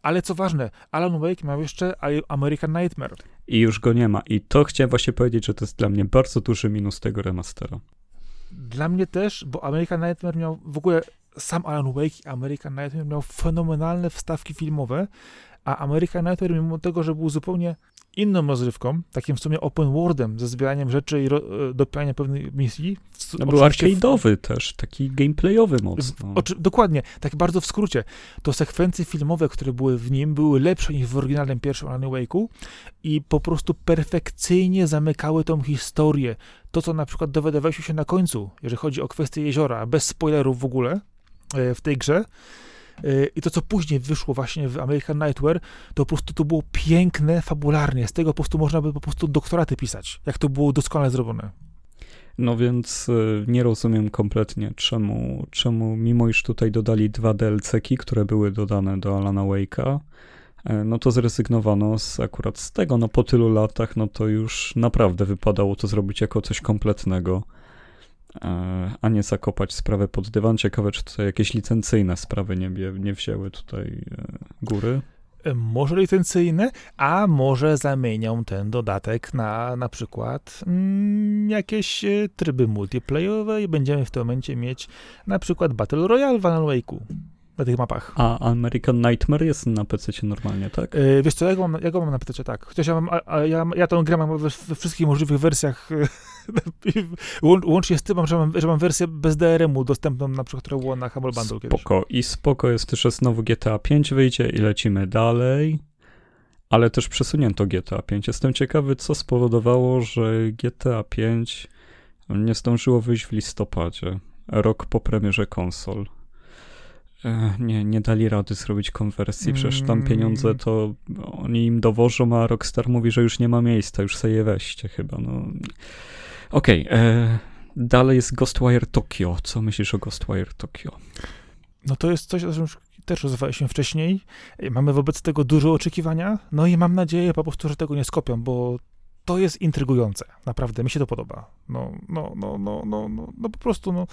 Ale co ważne, Alan Wake miał jeszcze American Nightmare. I już go nie ma. I to chciałem właśnie powiedzieć, że to jest dla mnie bardzo duży minus tego remastera. Dla mnie też, bo American Nightmare miał w ogóle sam Alan Wake i American Nightmare miał fenomenalne wstawki filmowe, a American Nightmare, mimo tego, że był zupełnie inną rozrywką, takim w sumie open worldem, ze zbieraniem rzeczy i ro, e, pewnej misji. No był arcade'owy w... też, taki gameplayowy mocno. Oczy, dokładnie, tak bardzo w skrócie. To sekwencje filmowe, które były w nim, były lepsze niż w oryginalnym pierwszym Alan Wake'u i po prostu perfekcyjnie zamykały tą historię. To, co na przykład dowiadywaliśmy się na końcu, jeżeli chodzi o kwestię jeziora, bez spoilerów w ogóle, E, w tej grze. I to, co później wyszło właśnie w American Nightmare, to po prostu to było piękne fabularnie. Z tego po prostu można by po prostu doktoraty pisać, jak to było doskonale zrobione. No więc e, nie rozumiem kompletnie, czemu, czemu mimo iż tutaj dodali dwa DLC-ki, które były dodane do Alana Wake'a, no to zrezygnowano z, akurat z tego. No po tylu latach, no to już naprawdę wypadało to zrobić jako coś kompletnego. E, a nie zakopać sprawę pod dywan. Ciekawe, czy tutaj jakieś licencyjne sprawy nie, nie wzięły tutaj e, góry. E, może licencyjne, a może zamienią ten dodatek na na przykład mm, jakieś tryby multiplayerowe i będziemy w tym momencie mieć na przykład Battle Royale w Alan Wake'u na tych mapach. A American Nightmare jest na PC normalnie, tak? Yy, wiesz co, ja go mam, ja go mam na PC, tak. Chociaż ja, mam, a, a ja, ja tą grę mam we, we wszystkich możliwych wersjach, łącznie z tym, że mam, że mam wersję bez DRM-u dostępną, na przykład, która była na Humble Bundle Spoko. Kiedyś. I spoko jest też, że znowu GTA 5 wyjdzie i lecimy dalej. Ale też przesunięto GTA 5. Jestem ciekawy, co spowodowało, że GTA 5 nie zdążyło wyjść w listopadzie, rok po premierze konsol. Nie, nie dali rady zrobić konwersji, przecież tam mm. pieniądze to oni im dowożą, a Rockstar mówi, że już nie ma miejsca, już sobie je weźcie chyba, no. Okej, okay, e, dalej jest Ghostwire Tokyo. Co myślisz o Ghostwire Tokyo? No to jest coś, o czym też rozmawialiśmy wcześniej. Mamy wobec tego dużo oczekiwania, no i mam nadzieję po prostu, że tego nie skopią, bo to jest intrygujące. Naprawdę, mi się to podoba. No, no, no, no, no, no, no po prostu, no,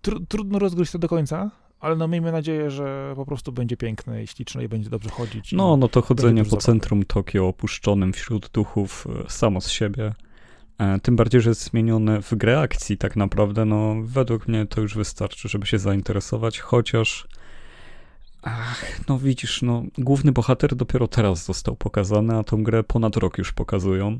tr trudno rozgryźć to do końca, ale no miejmy nadzieję, że po prostu będzie piękne i śliczne i będzie dobrze chodzić. No, no to chodzenie po centrum Tokio opuszczonym wśród duchów e, samo z siebie. E, tym bardziej, że jest zmienione w grę akcji tak naprawdę, no według mnie to już wystarczy, żeby się zainteresować, chociaż ach, no widzisz, no główny bohater dopiero teraz został pokazany, a tą grę ponad rok już pokazują.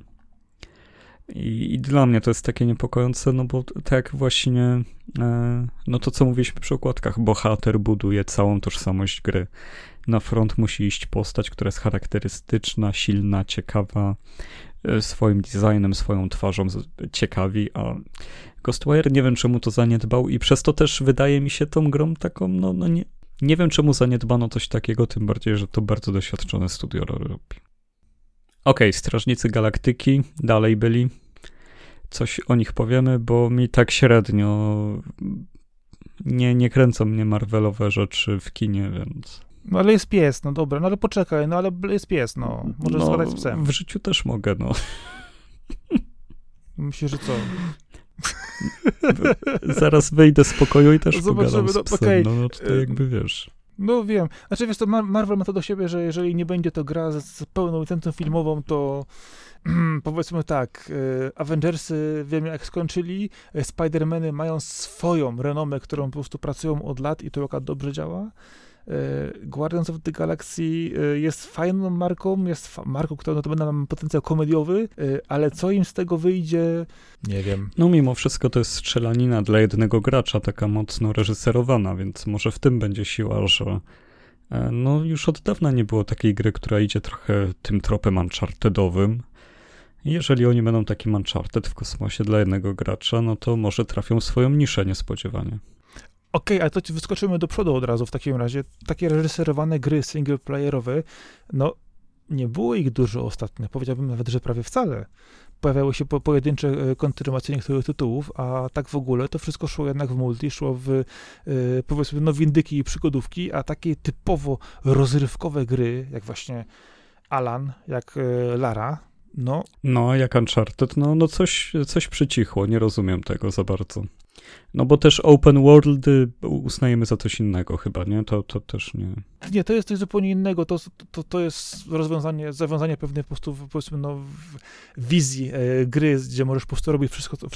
I, I, dla mnie to jest takie niepokojące, no bo tak właśnie, e, no to co mówiliśmy przy okładkach, bohater buduje całą tożsamość gry. Na front musi iść postać, która jest charakterystyczna, silna, ciekawa. E, swoim designem, swoją twarzą ciekawi, a Ghostwire nie wiem czemu to zaniedbał i przez to też wydaje mi się tą grą taką, no, no nie, nie wiem czemu zaniedbano coś takiego, tym bardziej, że to bardzo doświadczone studio robi. Okej, okay, Strażnicy Galaktyki dalej byli. Coś o nich powiemy, bo mi tak średnio nie, nie kręcą mnie Marvelowe rzeczy w kinie, więc... No ale jest pies, no dobra, no ale poczekaj, no ale jest pies, no. Możesz no, zgadać z psem. W życiu też mogę, no. Myślę, że co? Zaraz wyjdę z pokoju i też Zobaczymy, pogadam z no, psem, okay. no, no to jakby wiesz. No wiem. Znaczy wiesz, to Marvel ma to do siebie, że jeżeli nie będzie to gra z pełną licencją filmową, to powiedzmy tak, e, Avengersy wiemy jak skończyli, Spider-Many mają swoją renomę, którą po prostu pracują od lat i to jaka dobrze działa. E, Guardians of the Galaxy jest fajną marką, jest marką, która notabene ma potencjał komediowy, ale co im z tego wyjdzie, nie wiem. No mimo wszystko to jest strzelanina dla jednego gracza, taka mocno reżyserowana, więc może w tym będzie siła, że no już od dawna nie było takiej gry, która idzie trochę tym tropem unchartedowym, jeżeli oni będą takim Uncharted w kosmosie dla jednego gracza, no to może trafią swoją niszę niespodziewanie. Okej, okay, ale to wyskoczymy do przodu od razu w takim razie. Takie reżyserowane gry singleplayerowe, no nie było ich dużo ostatnio, powiedziałbym nawet, że prawie wcale. Pojawiały się po, pojedyncze e, kontynuacje niektórych tytułów, a tak w ogóle to wszystko szło jednak w multi, szło w y, powiedzmy no windyki i przygodówki, a takie typowo rozrywkowe gry, jak właśnie Alan, jak y, Lara, no. No, jak Uncharted, no, no coś, coś przycichło, nie rozumiem tego za bardzo. No bo też open world uznajemy za coś innego chyba, nie? To, to też nie... Nie, to jest coś zupełnie innego. To, to, to jest rozwiązanie, zawiązanie pewnej po prostu, powiedzmy, no, wizji e, gry, gdzie możesz po prostu robić wszystko, co, e,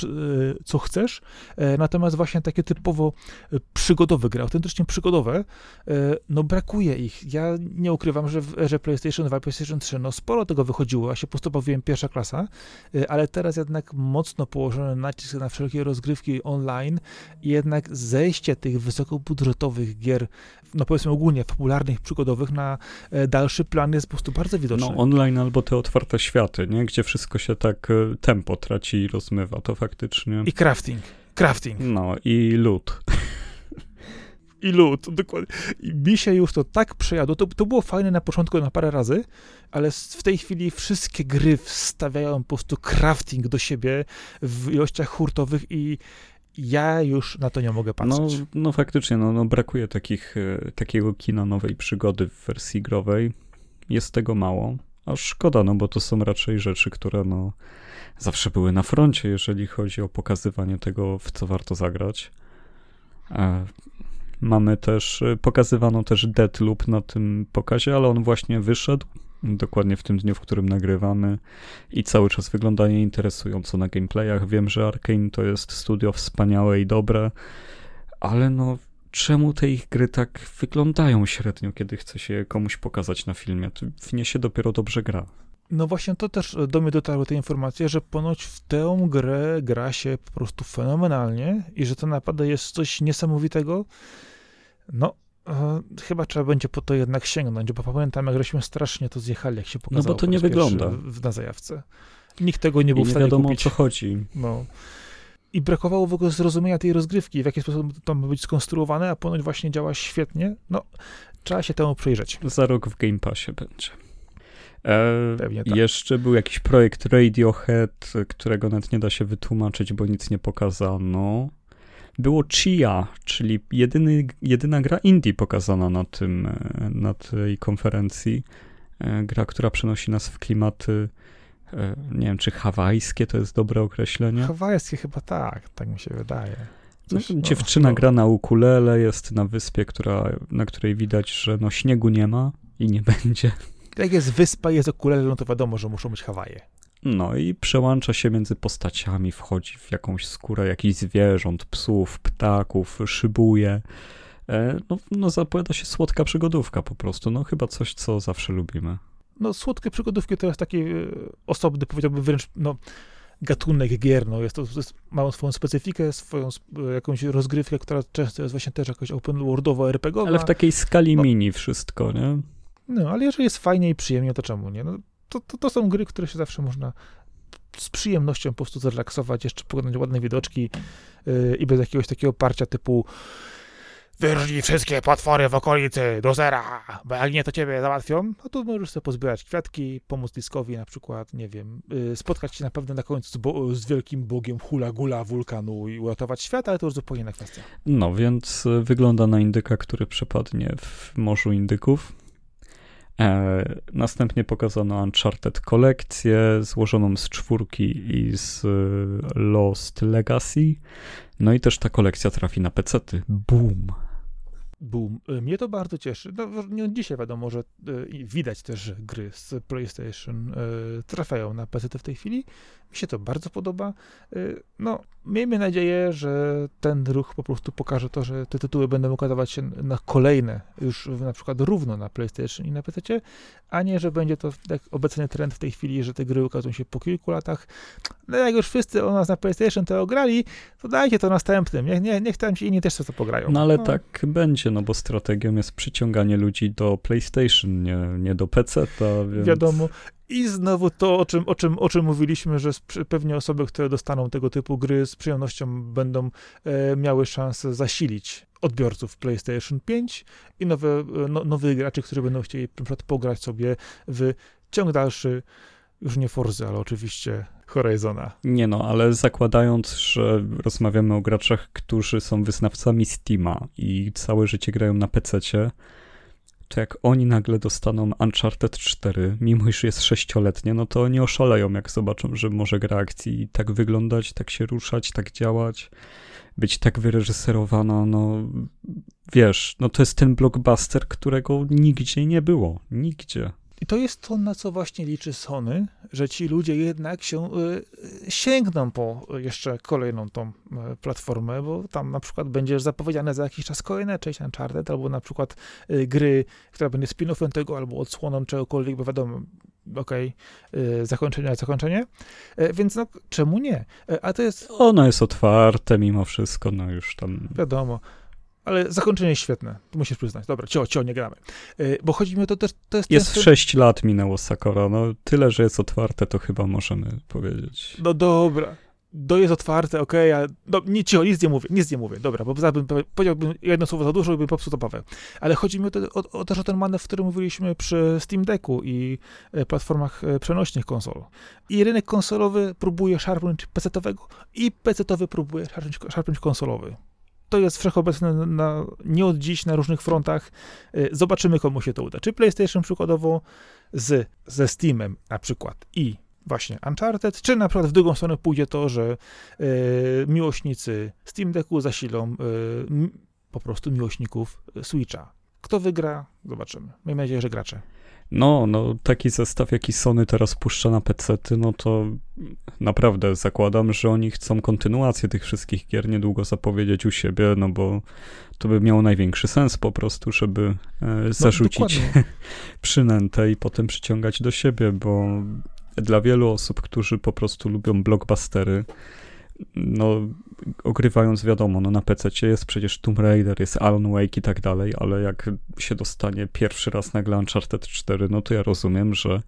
co chcesz. E, natomiast właśnie takie typowo e, przygodowe gry, autentycznie przygodowe, e, no brakuje ich. Ja nie ukrywam, że w erze PlayStation 2, PlayStation 3, no sporo tego wychodziło. Ja się po prostu bawiłem pierwsza klasa, e, ale teraz jednak mocno położony nacisk na wszelkie rozgrywki online i jednak zejście tych wysokobudżetowych gier, no powiedzmy ogólnie popularnych, przygodowych na e, dalszy plan jest po prostu bardzo widoczny. No online albo te otwarte światy, nie? Gdzie wszystko się tak e, tempo traci i rozmywa, to faktycznie... I crafting. Crafting. No i loot i lód, dokładnie. I mi się już to tak przejadło. To, to było fajne na początku na parę razy, ale w tej chwili wszystkie gry wstawiają po prostu crafting do siebie w ilościach hurtowych i ja już na to nie mogę no, patrzeć. No, no faktycznie, no, no brakuje takich, e, takiego kina nowej przygody w wersji growej. Jest tego mało. A szkoda, no bo to są raczej rzeczy, które no zawsze były na froncie, jeżeli chodzi o pokazywanie tego, w co warto zagrać. E, mamy też, e, pokazywano też Deadloop na tym pokazie, ale on właśnie wyszedł dokładnie w tym dniu, w którym nagrywamy i cały czas wygląda nieinteresująco na gameplayach. Wiem, że Arkane to jest studio wspaniałe i dobre, ale no czemu te ich gry tak wyglądają średnio, kiedy chce się komuś pokazać na filmie? W nie się dopiero dobrze gra. No właśnie to też do mnie dotarły te informacje, że ponoć w tę grę gra się po prostu fenomenalnie i że to naprawdę jest coś niesamowitego. No, E, chyba trzeba będzie po to jednak sięgnąć, bo pamiętam, jak żeśmy strasznie to zjechali, jak się pokazało. No bo to nie wygląda. W, na zajawce. Nikt tego nie był I w stanie wiadomo, kupić. o co chodzi. No. I brakowało w ogóle zrozumienia tej rozgrywki, w jaki sposób to ma być skonstruowane, a ponoć właśnie działa świetnie. No, trzeba się temu przyjrzeć. Za rok w Game Passie będzie. E, Pewnie tak. Jeszcze był jakiś projekt Radiohead, którego nawet nie da się wytłumaczyć, bo nic nie pokazano było Chia, czyli jedyny, jedyna gra indie pokazana na, tym, e, na tej konferencji. E, gra, która przenosi nas w klimaty, e, nie wiem, czy hawajskie to jest dobre określenie? Hawajskie chyba tak, tak mi się wydaje. No, Coś, no, dziewczyna no. gra na ukulele, jest na wyspie, która, na której widać, że no śniegu nie ma i nie będzie. Jak jest wyspa i jest ukulele, no to wiadomo, że muszą być Hawaje. No i przełącza się między postaciami, wchodzi w jakąś skórę jakichś zwierząt, psów, ptaków, szybuje. E, no, no zapowiada się słodka przygodówka po prostu, no chyba coś, co zawsze lubimy. No słodkie przygodówki to jest taki e, osobny, powiedziałbym wręcz, no gatunek gier, no jest to, jest, mają swoją specyfikę, swoją jakąś rozgrywkę, która często jest właśnie też jakaś open worldowa, RPGowa. Ale w takiej skali no, mini wszystko, nie? No, ale jeżeli jest fajnie i przyjemnie, to czemu nie? No, to, to, to są gry, które się zawsze można z przyjemnością po prostu zrelaksować, jeszcze poglądać ładne widoczki yy, i bez jakiegoś takiego parcia typu wyrżnij wszystkie potwory w okolicy do zera, bo jak nie, to ciebie załatwią, no to możesz sobie pozbierać kwiatki, pomóc Diskowi na przykład, nie wiem, yy, spotkać się na pewno na końcu z, bo, z wielkim bogiem hula gula wulkanu i uratować świat, ale to już zupełnie inna kwestia. No, więc y, wygląda na indyka, który przepadnie w Morzu Indyków. E, następnie pokazano Uncharted kolekcję złożoną z czwórki i z y, Lost Legacy. No i też ta kolekcja trafi na pecety. Boom! Boom. Y, Mnie to bardzo cieszy. No, nie dzisiaj wiadomo, że widać też, że gry z PlayStation trafiają na PC w tej chwili. Mi się to bardzo podoba. No, miejmy nadzieję, że ten ruch po prostu pokaże to, że te tytuły będą ukazywać się na kolejne, już na przykład równo na PlayStation i na PC, a nie, że będzie to tak obecny trend w tej chwili, że te gry ukazują się po kilku latach. No jak już wszyscy o nas na PlayStation to ograli, to dajcie to następnym. Niech, nie, niech tam ci inni też to pograją. No ale tak będzie, no bo strategią jest przyciąganie ludzi do PlayStation, nie, nie do PC, to więc... Wiadomo. I znowu to, o czym, o czym, o czym mówiliśmy, że pewnie osoby, które dostaną tego typu gry z przyjemnością będą e, miały szansę zasilić odbiorców PlayStation 5 i nowe, e, no, nowych graczy, którzy będą chcieli na przykład pograć sobie w ciąg dalszy, już nie Forzy, ale oczywiście Horizona. Nie no, ale zakładając, że rozmawiamy o graczach, którzy są wyznawcami Steama i całe życie grają na PC-cie, to jak oni nagle dostaną Uncharted 4, mimo iż jest sześcioletnie, no to oni oszaleją, jak zobaczą, że może gra akcji tak wyglądać, tak się ruszać, tak działać, być tak wyreżyserowana, no wiesz, no to jest ten blockbuster, którego nigdzie nie było, nigdzie. I to jest to, na co właśnie liczy Sony, że ci ludzie jednak się y, sięgną po jeszcze kolejną tą y, platformę, bo tam na przykład będzie zapowiedziane za jakiś czas kolejna część Uncharted, albo na przykład y, gry, która będzie spin-offem tego, albo odsłoną czegokolwiek, bo wiadomo, okej, okay, zakończenie zakończenie, więc no, czemu nie? A to jest... Ono jest otwarte mimo wszystko, no już tam... Wiadomo. Ale zakończenie jest świetne, to musisz przyznać. Dobra, cio, cio, nie gramy. Yy, bo chodzi mi o to też, to jest... Jest ten- 6 lat minęło Sakura, no tyle, że jest otwarte, to chyba możemy powiedzieć. No dobra. To jest otwarte, okej, ale no, nie, cicho, nic nie mówię, nic nie mówię, dobra, bo zabym, powiedziałbym jedno słowo za dużo i bym popsuł Paweł. Ale chodzi mi o, to, o, o też o ten manewr, o którym mówiliśmy przy Steam Decku i e, platformach e, przenośnych konsol. I rynek konsolowy próbuje szarpnąć PC-owego i PC-owy próbuje szarpnąć, szarpnąć konsolowy. To jest wszechobecne na, nie od dziś na różnych frontach. E, Zobaczymy, komu się to uda. Czy PlayStation przykładowo z, ze Steamem na przykład i właśnie Uncharted, czy na przykład w drugą stronę pójdzie to, że e, miłośnicy Steam Decku zasilą m, po prostu miłośników Switcha. Kto wygra? Zobaczymy. Miejmy nadzieję, że gracze. No, no taki zestaw, jaki Sony teraz puszcza na PC, no to naprawdę zakładam, że oni chcą kontynuację tych wszystkich gier niedługo zapowiedzieć u siebie, no bo to by miało największy sens po prostu, żeby e, zarzucić dokładnie. przynętę i potem przyciągać do siebie, bo dla wielu osób, którzy po prostu lubią blockbustery, no ogrywając wiadomo, no na PC jest przecież Tomb Raider, jest Alan Wake i tak dalej, ale jak się dostanie pierwszy raz nagle Uncharted 4, no to ja rozumiem, że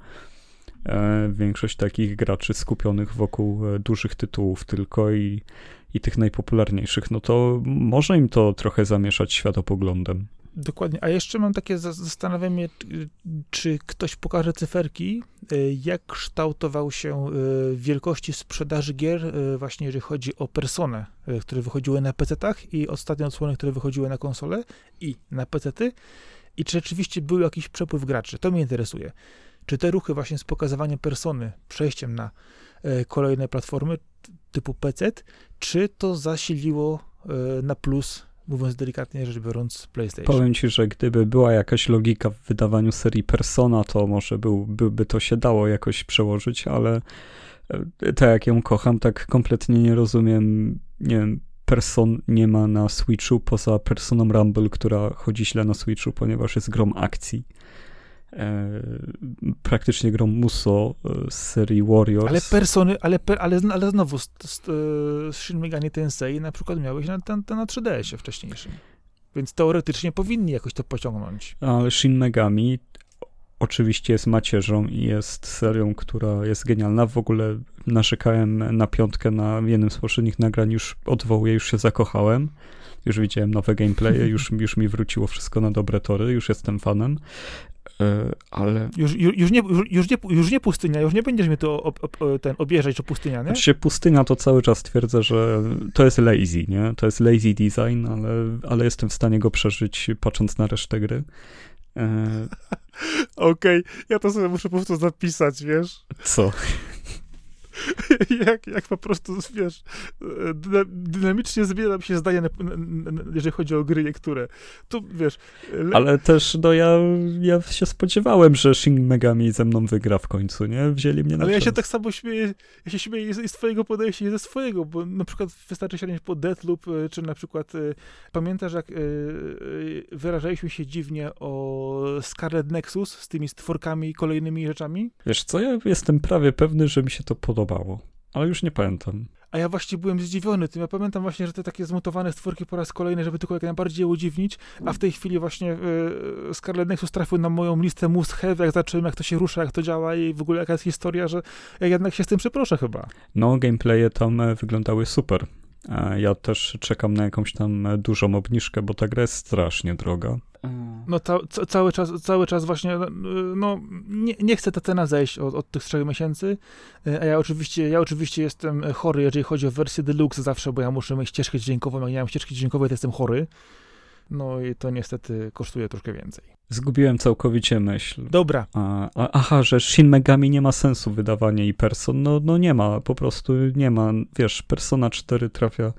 e, większość takich graczy skupionych wokół e, dużych tytułów tylko i, i tych najpopularniejszych, no to może im to trochę zamieszać światopoglądem. Dokładnie. A jeszcze mam takie za- zastanawianie, czy- ktoś pokaże cyferki, y, jak kształtował się y, wielkości sprzedaży gier, y, właśnie jeżeli chodzi o personę, które wychodziły na PC-tach i ostatnie odsłony, które wychodziły na konsole i na PC-ty i czy rzeczywiście był jakiś przepływ graczy. To mnie interesuje. Czy te ruchy właśnie z pokazywaniem persony, przejściem na kolejne platformy typu PC, czy to zasiliło na plus mówiąc delikatnie rzecz biorąc, PlayStation. Powiem ci, że gdyby była jakaś logika w wydawaniu serii Persona, to może był, byłby to się dało jakoś przełożyć, ale e, tak jak ją kocham, tak kompletnie nie rozumiem, nie wiem, Person nie ma na Switchu poza Personą Rumble, która chodzi źle na Switchu, ponieważ jest grom akcji. E, praktycznie grom Muso e, z serii Warriors. Ale persony, ale, ale, ale znowu z, z, z Shin Megami Tensei na przykład miałeś na, na, na 3DS-ie wcześniejszym. Więc teoretycznie powinni jakoś to pociągnąć. Ale Shin Megami oczywiście jest macierzą i jest serią, która jest genialna. W ogóle narzekałem na piątkę na jednym z poprzednich nagrań, już odwołuję, już się zakochałem. Już widziałem nowe gameplaye, już, już mi wróciło wszystko na dobre tory, już jestem fanem. E, ale... Już, już, już, nie, już, nie, już nie pustynia, już nie będziesz mnie to ob, ob, ten, obieżać, że pustynia, nie? Znaczy pustynia to cały czas twierdzę, że to jest lazy, nie? To jest lazy design, ale, ale jestem w stanie go przeżyć patrząc na resztę gry. E... Okej, okay. ja to sobie muszę po prostu zapisać, wiesz? Co? jak, jak po prostu, wiesz, dynamicznie zmienia się zdanie, jeżeli chodzi o gry niektóre. Tu, wiesz... Le... Ale też, no ja, ja się spodziewałem, że Shin Megami ze mną wygra w końcu, nie? Wzięli mnie na Ale ja się tak samo śmieję, ja się śmieję i z twojego podejścia, i ze swojego, bo na przykład wystarczy sięgnąć po Deathloop, e, czy na przykład e, pamiętasz, jak e, wyrażaliśmy się dziwnie o Scarlet Nexus z tymi stworkami i kolejnymi rzeczami? Wiesz co, ja jestem prawie pewny, że mi się to podoba podobało, ale już nie pamiętam. A ja właśnie byłem zdziwiony tym. Ja pamiętam właśnie, że te takie zmutowane stworki po raz kolejny, żeby tylko jak najbardziej je udziwnić, a w tej chwili właśnie y, Scarlet Nexus trafił na moją listę must have, jak zacząłem, jak to się rusza, jak to działa i w ogóle jaka jest historia, że ja jednak się z tym przeproszę chyba. No, gameplaye tam e, wyglądały super. Ja też czekam na jakąś tam e, dużą obniżkę, bo ta gra jest strasznie droga. No ca cały, czas, cały czas właśnie, no, no nie, nie chcę ta cena zejść od, od tych trzech miesięcy, e, a ja oczywiście, ja oczywiście jestem chory, jeżeli chodzi o wersję deluxe zawsze, bo ja muszę mieć ścieżkę dźwiękową, jak nie mam ścieżki dźwiękowej, to jestem chory. No i to niestety kosztuje troszkę więcej. Zgubiłem całkowicie myśl. Dobra. A, a, aha, że Shin Megami nie ma sensu wydawanie i Person. No, no nie ma, po prostu nie ma. Wiesz, Persona 4 trafia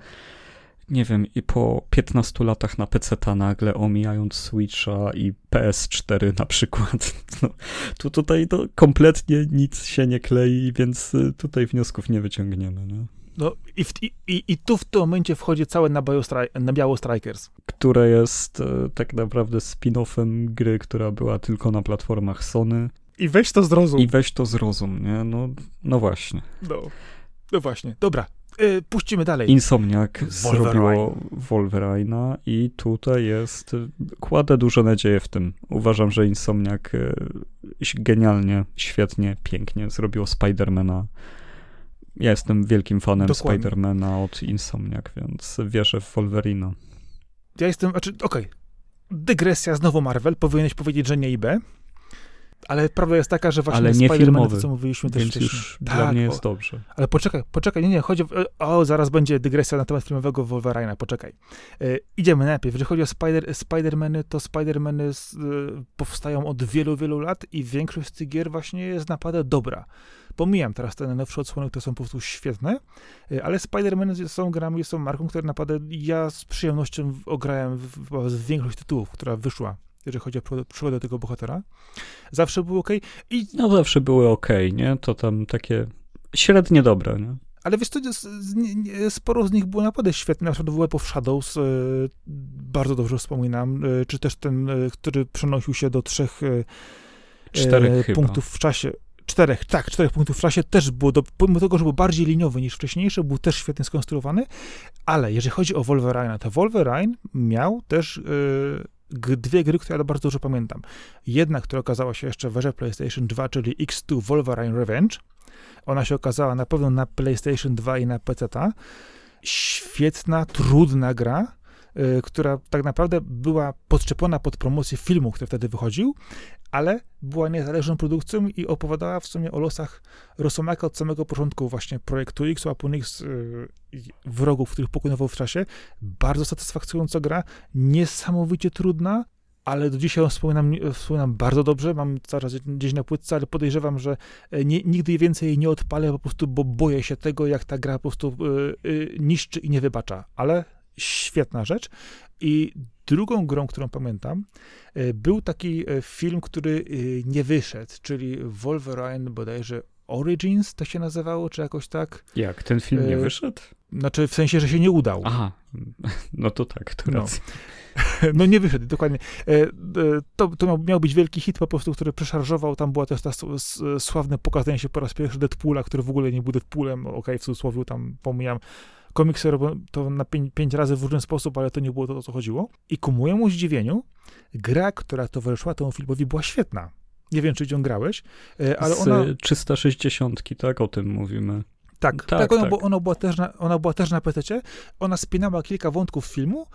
nie wiem, i po 15 latach na PC-ta nagle omijając Switcha i PS4 na przykład. No, tu tutaj to kompletnie nic się nie klei, więc y, tutaj wniosków nie wyciągniemy. No, no i, w, i, i tu w tym momencie wchodzi całe na, na Biało Strikers. Które jest e, tak naprawdę spin-offem gry, która była tylko na platformach Sony. I weź to zrozum. I weź to zrozum, nie? No, no właśnie. No. No właśnie. Dobra, Yy, puścimy dalej. Insomniak zrobiło Wolverine'a i tutaj jest, kładę duże nadzieje w tym. Uważam, że Insomniak y, genialnie, świetnie, pięknie zrobiło Spidermana. Ja jestem wielkim fanem. Spidermana od Insomniak, więc wierzę w Wolverina. Ja jestem, znaczy, okej, okay. dygresja, znowu Marvel, powinieneś powiedzieć, że nie IB. Ale prawda jest taka, że właśnie ale nie filmowy, co mówiliśmy też więc wcześniej. już tak, dla mnie jest o, dobrze. Ale poczekaj, poczekaj, nie, nie, chodzi o, o zaraz będzie dygresja na temat filmowego Wolverine'a, poczekaj. E, idziemy najpierw, jeżeli chodzi o Spider, Spider-Many, to Spider-Many e, powstają od wielu, wielu lat i większość z tych gier właśnie jest naprawdę dobra. Pomijam teraz te najnowsze odsłony, które są po prostu świetne, e, ale Spider-Man są grami, są marką, które naprawdę ja z przyjemnością ograłem w, w, w większość tytułów, która wyszła jeżeli chodzi o przygodę tego bohatera. Zawsze było ok. I... No zawsze były ok, nie? To tam takie średnie dobre, nie? Ale wiesz, to sporo z nich było naprawdę świetne, na przykład Web of Shadows, e, bardzo dobrze wspominam, e, czy też ten, e, który przenosił się do trzech Czterech punktów chyba. w czasie. Czterech, tak, czterech punktów w czasie też było, do, pomimo tego, że był bardziej liniowy niż wcześniejszy, był też świetnie skonstruowany, ale jeżeli chodzi o Wolverine, to Wolverine miał też dwie gry, które ja bardzo dobrze pamiętam. Jedna, która okazała się jeszcze w erze PlayStation 2, czyli X2 Wolverine Revenge. Ona się okazała na pewno na PlayStation 2 i na PC. Świetna, trudna gra, która tak naprawdę była podczepiona pod promocję filmu, który wtedy wychodził, ale była niezależną produkcją i opowiadała w sumie o losach Rosomaka od samego początku. Właśnie projektu X, Apun X, yy, wrogów, których pokonywał w czasie. Bardzo satysfakcjonująca gra, niesamowicie trudna, ale do dzisiaj wspominam, wspominam bardzo dobrze, mam cały czas gdzieś na płytce, ale podejrzewam, że e, nie, nigdy więcej jej nie odpalę po prostu, bo boję się tego, jak ta gra po prostu yy, yy, niszczy i nie wybacza, ale świetna rzecz. I drugą grą, którą pamiętam, e, był taki e, film, który e, nie wyszedł, czyli Wolverine bodajże Origins to się nazywało, czy jakoś tak. Jak, ten film nie wyszedł? Znaczy w sensie, że się nie udał. Aha, no to tak, to no. no nie wyszedł, dokładnie. To, to miał, być wielki hit po prostu, który przeszarżował, tam było też ta sławne pokazanie się po raz pierwszy Deadpoola, który w ogóle nie był Deadpoolem, okej, okay, w cudzysłowie tam pomijam, komiksy robią to na pięć, pięć, razy w różny sposób, ale to nie było to, o co chodziło. I ku mojemu zdziwieniu, gra, która towarzyszyła temu filmowi, była świetna. Nie wiem, czy nią grałeś, e, ale Z ona... 360, tak? O tym mówimy. Tak, tak, tak, ona, tak. Była, ona, była też na, ona była też na PC. Ona spinała kilka wątków filmu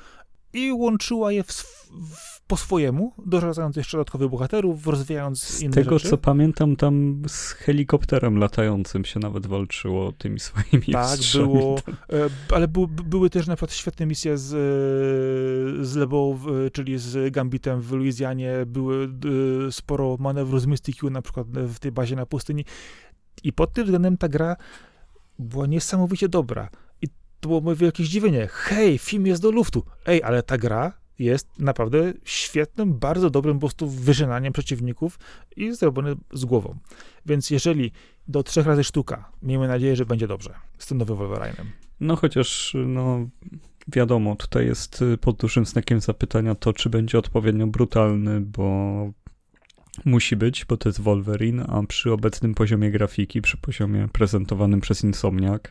i łączyła je w, w, po swojemu, dorzucając jeszcze dodatkowych bohaterów, rozwijając z inne tego, rzeczy. co pamiętam, tam z helikopterem latającym się nawet walczyło tymi swoimi Tak, było, e, ale był, były też na przykład świetne misje z, e, z Lebo, czyli z Gambitem w Luizjanie, były e, sporo manewrów z Mystic U, na przykład w tej bazie na pustyni i pod tym względem ta gra była niesamowicie dobra. To było moje wielkie zdziwienie. Hej, film jest do luftu. Ej, ale ta gra jest naprawdę świetnym, bardzo dobrym po prostu wyżynaniem przeciwników i zrobiony z głową. Więc jeżeli do trzech razy sztuka, miejmy nadzieję, że będzie dobrze z tym nowym Wolverine'em. No chociaż, no wiadomo, tutaj jest pod dużym znakiem zapytania to, czy będzie odpowiednio brutalny, bo musi być, bo to jest Wolverine, a przy obecnym poziomie grafiki, przy poziomie prezentowanym przez Insomniac,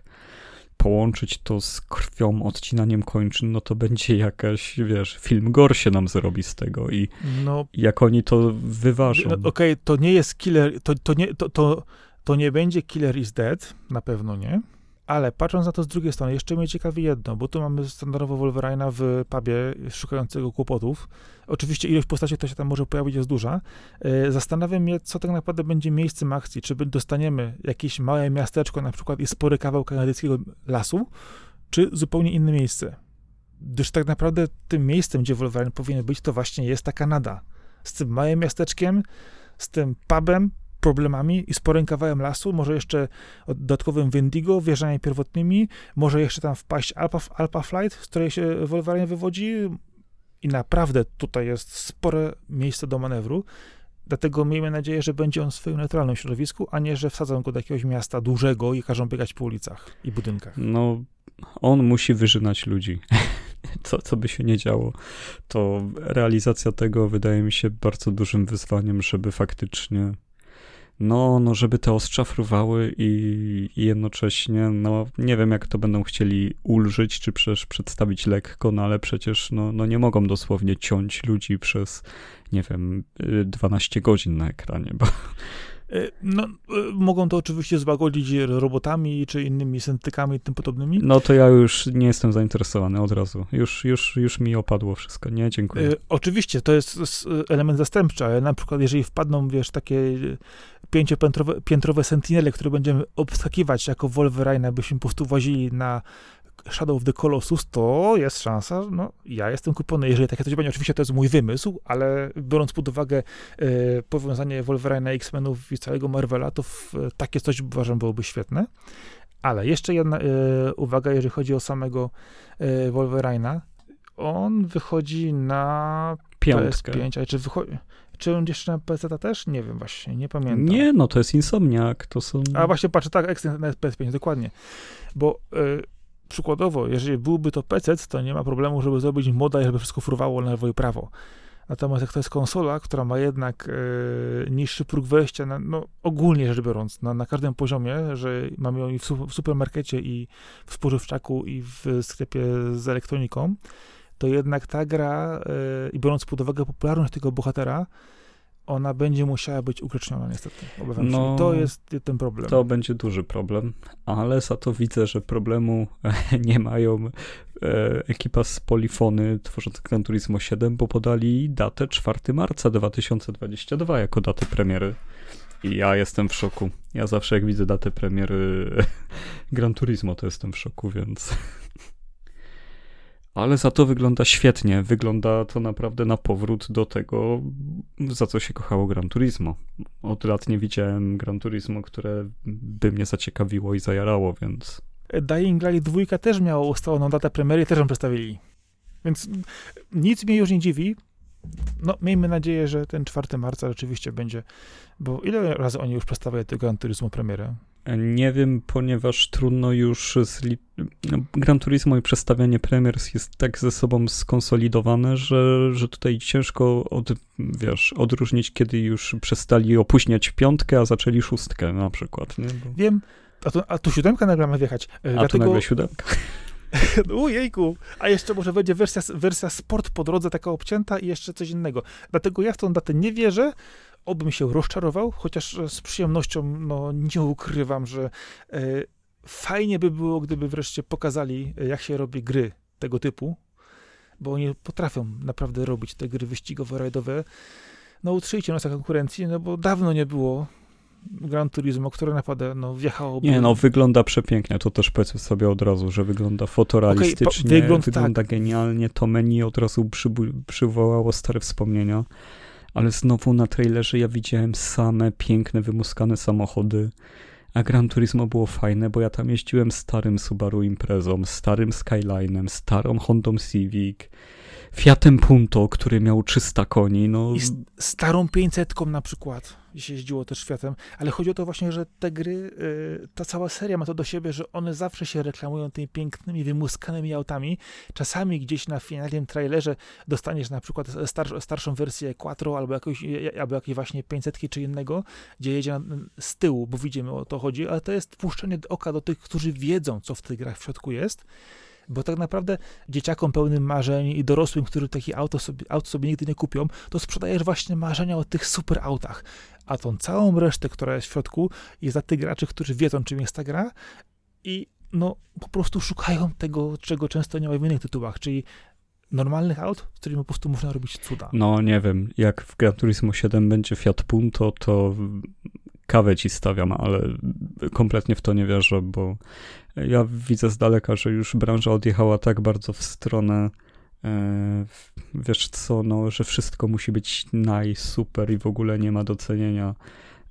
połączyć to z krwią, odcinaniem kończyn, no to będzie jakaś, wiesz, film gore się nam zrobi z tego i no, jak oni to wyważą. No, Okej, okay, to nie jest killer, to, to, nie, to, to, to nie będzie Killer is Dead, na pewno nie, ale patrząc na to z drugiej strony, jeszcze mnie ciekawi jedno, bo tu mamy standardowo Wolverine'a w pubie szukającego kłopotów. Oczywiście ilość postaci, która się tam może pojawić, jest duża. E, zastanawiam się, co tak naprawdę będzie miejscem akcji. Czy dostaniemy jakieś małe miasteczko, na przykład i spory kawał kanadyjskiego lasu, czy zupełnie inne miejsce. Gdyż tak naprawdę tym miejscem, gdzie Wolverine powinien być, to właśnie jest ta Kanada. Z tym małym miasteczkiem, z tym pubem, problemami i sporym kawałem lasu, może jeszcze dodatkowym Wendigo, wieżami pierwotnymi, może jeszcze tam wpaść Alpha, Alpha Flight, z której się Wolverine wywodzi i naprawdę tutaj jest spore miejsce do manewru. Dlatego miejmy nadzieję, że będzie on w swoim neutralnym środowisku, a nie, że wsadzą go do jakiegoś miasta dużego i każą biegać po ulicach i budynkach. No, on musi wyżynać ludzi. Co, co by się nie działo, to realizacja tego wydaje mi się bardzo dużym wyzwaniem, żeby faktycznie no, no, żeby te ostrza fruwały i, i, jednocześnie, no, nie wiem, jak to będą chcieli ulżyć, czy przecież przedstawić lekko, no, ale przecież, no, no, nie mogą dosłownie ciąć ludzi przez, nie wiem, 12 y, godzin na ekranie, bo E, no, e, mogą to oczywiście złagodzić robotami czy innymi syntykami i tym podobnymi. No to ja już nie jestem zainteresowany od razu. Już, już, już mi opadło wszystko. Nie, dziękuję. E, oczywiście, to jest element zastępczy, ale na przykład jeżeli wpadną, wiesz, takie pięciopiętrowe piętrowe sentinele, które będziemy obskakiwać jako Wolverine, abyśmy po prostu włazili na Shadow of the Colossus, to jest szansa, no ja jestem kupiony, jeżeli takie coś będzie. Oczywiście to jest mój wymysł, ale biorąc pod uwagę e, powiązanie Wolverine'a, X-Menów i całego Marvela, to w, takie coś uważam byłoby świetne. Ale jeszcze jedna e, uwaga, jeżeli chodzi o samego e, Wolverine'a. On wychodzi na Piątkę. PS5, ale czy wychodzi... Czy on jeszcze na PC też? Nie wiem właśnie, nie pamiętam. Nie, no to jest Insomniac, to są... A właśnie, patrzę, tak, Extend na PS5, dokładnie. Bo y, przykładowo, jeżeli byłby to PC, to nie ma problemu, żeby zrobić moda i żeby wszystko fruwało na lewo i prawo. Natomiast jak to jest konsola, która ma jednak e, niższy próg wejścia, na, no ogólnie rzecz biorąc, na, na każdym poziomie, że mamy ją i w, w supermarkecie, i w spożywczaku, i w sklepie z elektroniką, to jednak ta gra, e, i biorąc pod uwagę popularność tego bohatera, ona będzie musiała być ugrzeczniona niestety. No, to jest ten problem. To będzie duży problem, ale za to widzę, że problemu nie mają e, ekipa z Polifony tworząca Gran Turismo 7, bo podali datę 4 marca 2022 jako datę premiery. I ja jestem w szoku. Ja zawsze jak widzę datę premiery Gran Turismo, to jestem w szoku, więc ale za to wygląda świetnie. Wygląda to naprawdę na powrót do tego, za co się kochało Gran Turismo. Od lat nie widziałem Gran Turismo, które by mnie zaciekawiło i zajarało, więc. Dying Light 2 też miało ustaloną datę premiery, też ją przedstawili. Więc nic mnie już nie dziwi. No, miejmy nadzieję, że ten 4 marca rzeczywiście będzie, bo ile razy oni już przedstawiają tego Gran Turismo premierę? Nie wiem, ponieważ trudno już z no, Gran Turismo i przestawianie premiers jest tak ze sobą skonsolidowane, że, że tutaj ciężko od, wiesz, odróżnić, kiedy już przestali opóźniać piątkę, a zaczęli szóstkę na przykład. Nie? Bo... Wiem, a, to, a tu siódemka nagle ma wjechać. E, a Dlatego... tu nagle siódemka. Ujejku, a jeszcze może będzie wersja, wersja sport po drodze taka obcięta i jeszcze coś innego. Dlatego ja w tą datę nie wierzę, obym się rozczarował, chociaż z przyjemnością no, nie ukrywam, że e, fajnie by było, gdyby wreszcie pokazali, jak się robi gry tego typu, bo oni potrafią naprawdę robić te gry wyścigowo-rajdowe. No utrzyjcie nas na konkurencji, no bo dawno nie było Gran Turismo, które naprawdę no, wjechało. Nie, no wygląda przepięknie, to też powiedzmy sobie od razu, że wygląda fotorealistycznie, okay, wygląd, wygląda tak. genialnie, to menu od razu przywołało stare wspomnienia, ale znowu na trailerze ja widziałem same piękne, wymuskane samochody, a Gran Turismo było fajne, bo ja tam jeździłem starym Subaru Imprezą, starym Skylinem, starą Hondą Civic, Fiatem Punto, który miał 300 koni. No. I starą 500 na przykład się jeździło też światem, ale chodzi o to właśnie, że te gry, y, ta cała seria ma to do siebie, że one zawsze się reklamują tymi pięknymi, wymuskanymi autami. Czasami gdzieś na finalnym trailerze dostaniesz na przykład star, starszą wersję Quattro albo jakąś, albo jakiejś właśnie 500 czy innego, gdzie jedzie z tyłu, bo widzimy o to chodzi, ale to jest puszczenie oka do tych, którzy wiedzą, co w tych grach w środku jest bo tak naprawdę dzieciakom pełnym marzeń i dorosłym, którzy takie auto sobie, auto sobie nigdy nie kupią, to sprzedajesz właśnie marzenia o tych super autach. A tą całą resztę, która jest w środku, jest dla tych graczy, którzy wiedzą, czym jest ta gra i no po prostu szukają tego, czego często nie ma w innych tytułach, czyli normalnych aut, z którymi po prostu można robić cuda. No nie wiem, jak w Gran Turismo 7 będzie Fiat Punto, to kawę ci stawiam, ale kompletnie w to nie wierzę, bo ja widzę z daleka, że już branża odjechała tak bardzo w stronę wiesz co, no, że wszystko musi być najsuper i w ogóle nie ma docenienia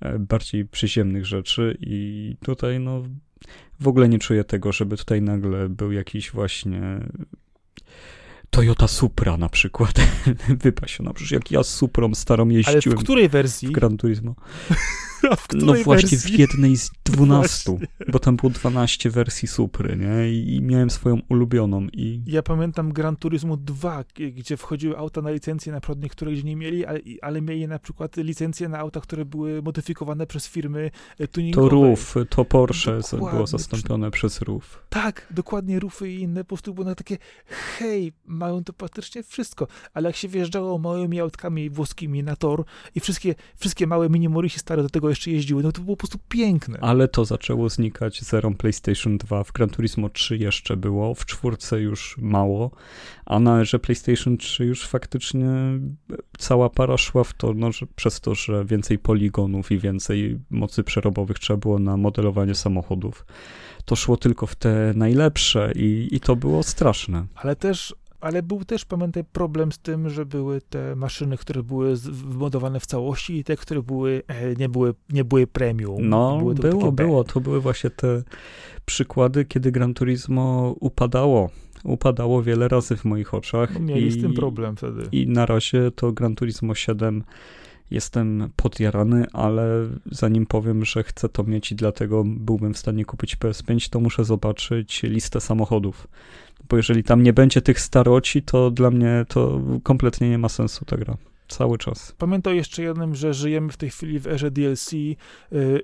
e, bardziej przyziemnych rzeczy i tutaj no w ogóle nie czuję tego, żeby tutaj nagle był jakiś właśnie Toyota Supra na przykład. Wypasiono. Przecież jak ja z Suprą starą jeździłem. Ale w której wersji? W Gran Turismo. no właśnie wersji? w jednej z dwunastu, bo tam było 12 wersji Supry, nie? I miałem swoją ulubioną i... Ja pamiętam Gran Turismo 2, gdzie wchodziły auta na licencję, na przykład niektóre gdzie nie mieli, ale, ale mieli na przykład licencje na auta, które były modyfikowane przez firmy e, tuningowe. To RUF, to Porsche dokładnie. było zastąpione przez RUF. Tak, dokładnie RUFy i inne po prostu było na takie hej, mają to praktycznie wszystko, ale jak się wjeżdżało małymi autkami włoskimi na tor i wszystkie, wszystkie małe mini Morisi stare do tego jeszcze jeździły, no to było po prostu piękne. Ale to zaczęło znikać zerą PlayStation 2, w Gran Turismo 3 jeszcze było, w czwórce już mało, a na że PlayStation 3 już faktycznie cała para szła w to, no, że przez to, że więcej poligonów i więcej mocy przerobowych trzeba było na modelowanie samochodów to szło tylko w te najlepsze i, i to było straszne. Ale też ale był też, pamiętaj, problem z tym, że były te maszyny, które były wbudowane w całości i te, które były, e, nie, były, nie były premium. No, były było, było. To były właśnie te przykłady, kiedy Gran Turismo upadało. Upadało wiele razy w moich oczach. No, mieli i, z tym problem wtedy. I na razie to Gran Turismo 7 jestem podjarany, ale zanim powiem, że chcę to mieć i dlatego byłbym w stanie kupić PS5, to muszę zobaczyć listę samochodów bo jeżeli tam nie będzie tych staroci, to dla mnie to kompletnie nie ma sensu ta gra. Cały czas. Pamiętaj jeszcze jednym, że żyjemy w tej chwili w erze DLC yy,